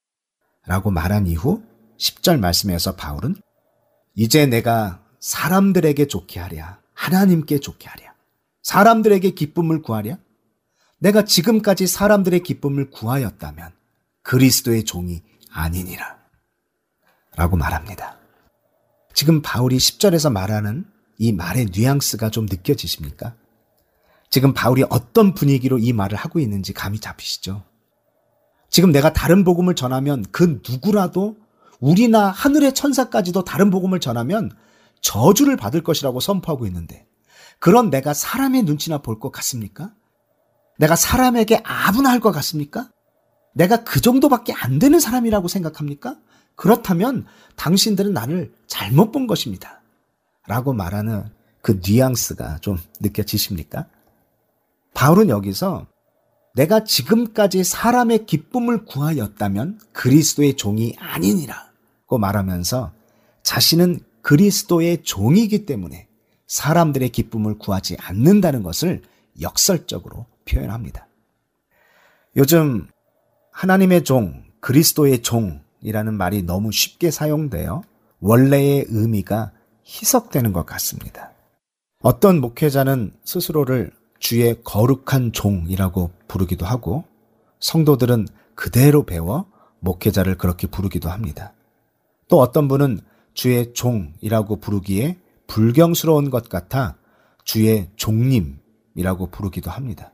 라고 말한 이후 10절 말씀에서 바울은 이제 내가 사람들에게 좋게 하랴, 하나님께 좋게 하랴, 사람들에게 기쁨을 구하랴, 내가 지금까지 사람들의 기쁨을 구하였다면 그리스도의 종이 아니니라. 라고 말합니다. 지금 바울이 10절에서 말하는 이 말의 뉘앙스가 좀 느껴지십니까? 지금 바울이 어떤 분위기로 이 말을 하고 있는지 감이 잡히시죠? 지금 내가 다른 복음을 전하면 그 누구라도 우리나 하늘의 천사까지도 다른 복음을 전하면 저주를 받을 것이라고 선포하고 있는데 그런 내가 사람의 눈치나 볼 것 같습니까? 내가 사람에게 아분할 것 같습니까? 내가 그 정도밖에 안 되는 사람이라고 생각합니까? 그렇다면 당신들은 나를 잘못 본 것입니다. 라고 말하는 그 뉘앙스가 좀 느껴지십니까? 바울은 여기서 내가 지금까지 사람의 기쁨을 구하였다면 그리스도의 종이 아니니라고 말하면서 자신은 그리스도의 종이기 때문에 사람들의 기쁨을 구하지 않는다는 것을 역설적으로 표현합니다. 요즘 하나님의 종, 그리스도의 종이라는 말이 너무 쉽게 사용되어 원래의 의미가 희석되는 것 같습니다. 어떤 목회자는 스스로를 주의 거룩한 종이라고 부르기도 하고 성도들은 그대로 배워 목회자를 그렇게 부르기도 합니다. 또 어떤 분은 주의 종이라고 부르기에 불경스러운 것 같아 주의 종님이라고 부르기도 합니다.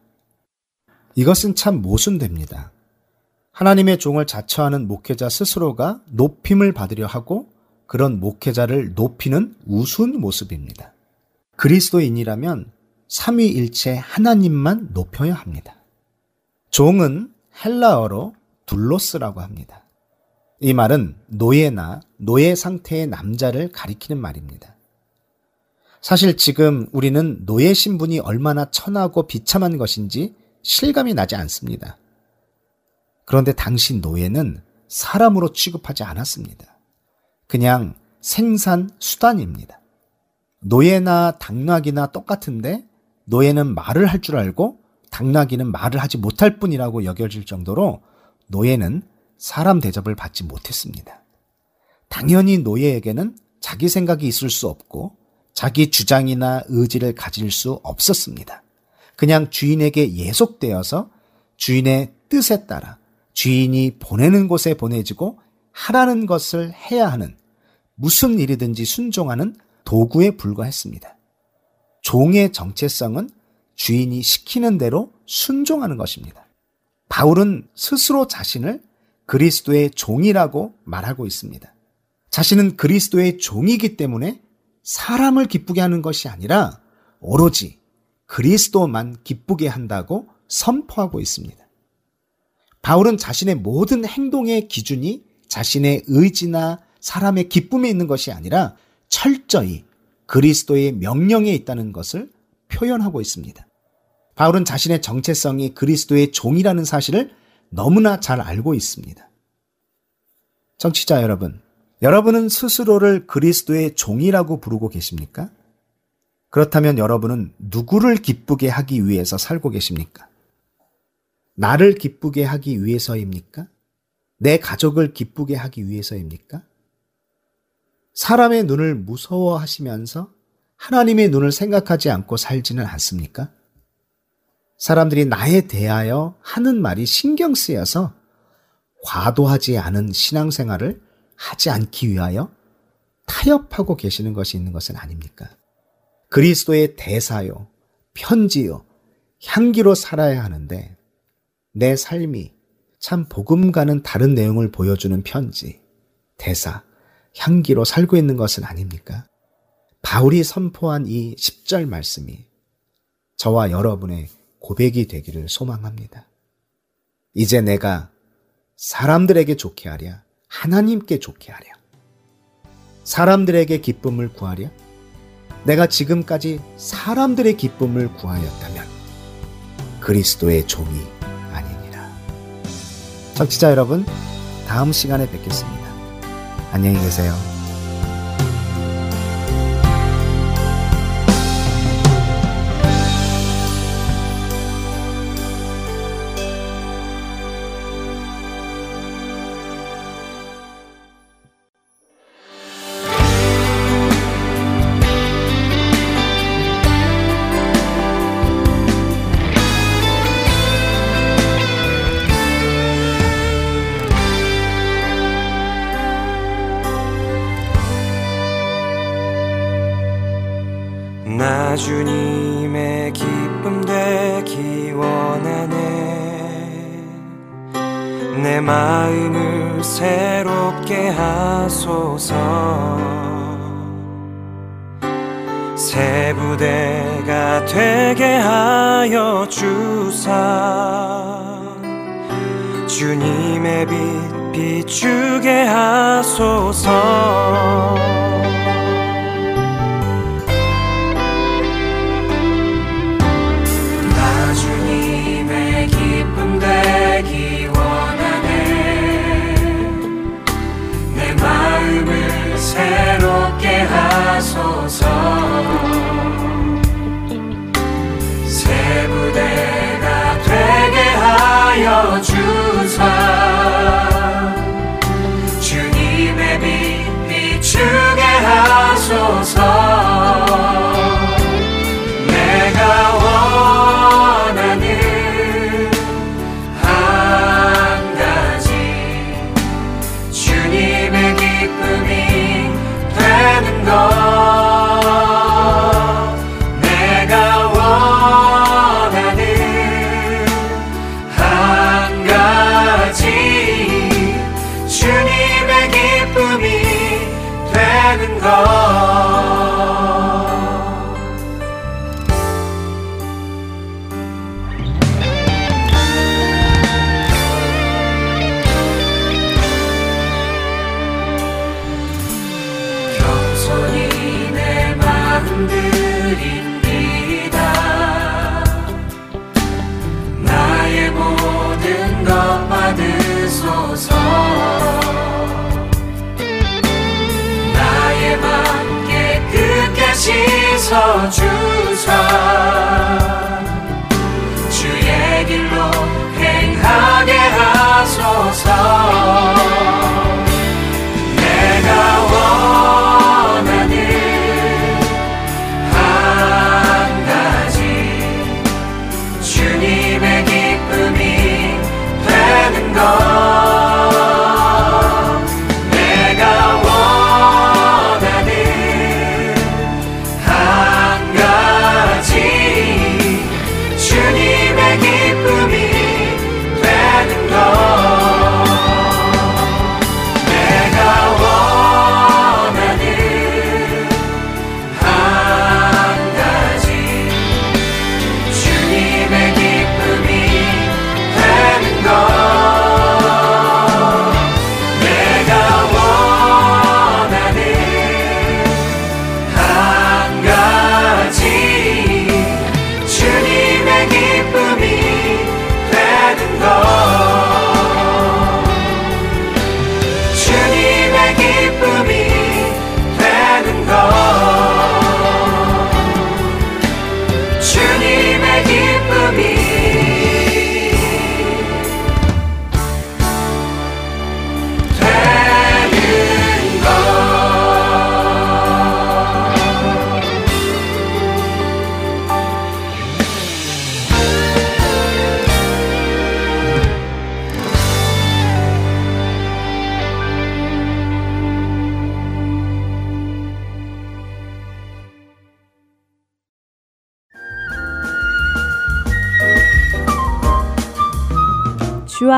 이것은 참 모순됩니다. 하나님의 종을 자처하는 목회자 스스로가 높임을 받으려 하고 그런 목회자를 높이는 우스운 모습입니다. 그리스도인이라면 삼위일체 하나님만 높여야 합니다. 종은 헬라어로 둘로스라고 합니다. 이 말은 노예나 노예 상태의 남자를 가리키는 말입니다. 사실 지금 우리는 노예 신분이 얼마나 천하고 비참한 것인지 실감이 나지 않습니다. 그런데 당시 노예는 사람으로 취급하지 않았습니다. 그냥 생산 수단입니다. 노예나 당나귀나 똑같은데 노예는 말을 할 줄 알고 당나귀는 말을 하지 못할 뿐이라고 여겨질 정도로 노예는 사람 대접을 받지 못했습니다. 당연히 노예에게는 자기 생각이 있을 수 없고 자기 주장이나 의지를 가질 수 없었습니다. 그냥 주인에게 예속되어서 주인의 뜻에 따라 주인이 보내는 곳에 보내지고 하라는 것을 해야 하는 무슨 일이든지 순종하는 도구에 불과했습니다. 종의 정체성은 주인이 시키는 대로 순종하는 것입니다. 바울은 스스로 자신을 그리스도의 종이라고 말하고 있습니다. 자신은 그리스도의 종이기 때문에 사람을 기쁘게 하는 것이 아니라 오로지 그리스도만 기쁘게 한다고 선포하고 있습니다. 바울은 자신의 모든 행동의 기준이 자신의 의지나 사람의 기쁨에 있는 것이 아니라 철저히 그리스도의 명령에 있다는 것을 표현하고 있습니다. 바울은 자신의 정체성이 그리스도의 종이라는 사실을 너무나 잘 알고 있습니다. 정치자 여러분, 여러분은 스스로를 그리스도의 종이라고 부르고 계십니까? 그렇다면 여러분은 누구를 기쁘게 하기 위해서 살고 계십니까? 나를 기쁘게 하기 위해서입니까? 내 가족을 기쁘게 하기 위해서입니까? 사람의 눈을 무서워하시면서 하나님의 눈을 생각하지 않고 살지는 않습니까? 사람들이 나에 대하여 하는 말이 신경 쓰여서 과도하지 않은 신앙생활을 하지 않기 위하여 타협하고 계시는 것이 있는 것은 아닙니까? 그리스도의 대사요, 편지요, 향기로 살아야 하는데 내 삶이 참 복음과는 다른 내용을 보여주는 편지, 대사, 향기로 살고 있는 것은 아닙니까? 바울이 선포한 이 10절 말씀이 저와 여러분의 고백이 되기를 소망합니다. 이제 내가 사람들에게 좋게 하랴, 하나님께 좋게 하랴. 사람들에게 기쁨을 구하랴. 내가 지금까지 사람들의 기쁨을 구하였다면 그리스도의 종이 아니니라. 청취자 여러분, 다음 시간에 뵙겠습니다. 안녕히 계세요. 주사. 주의 길로 행하게 하소서.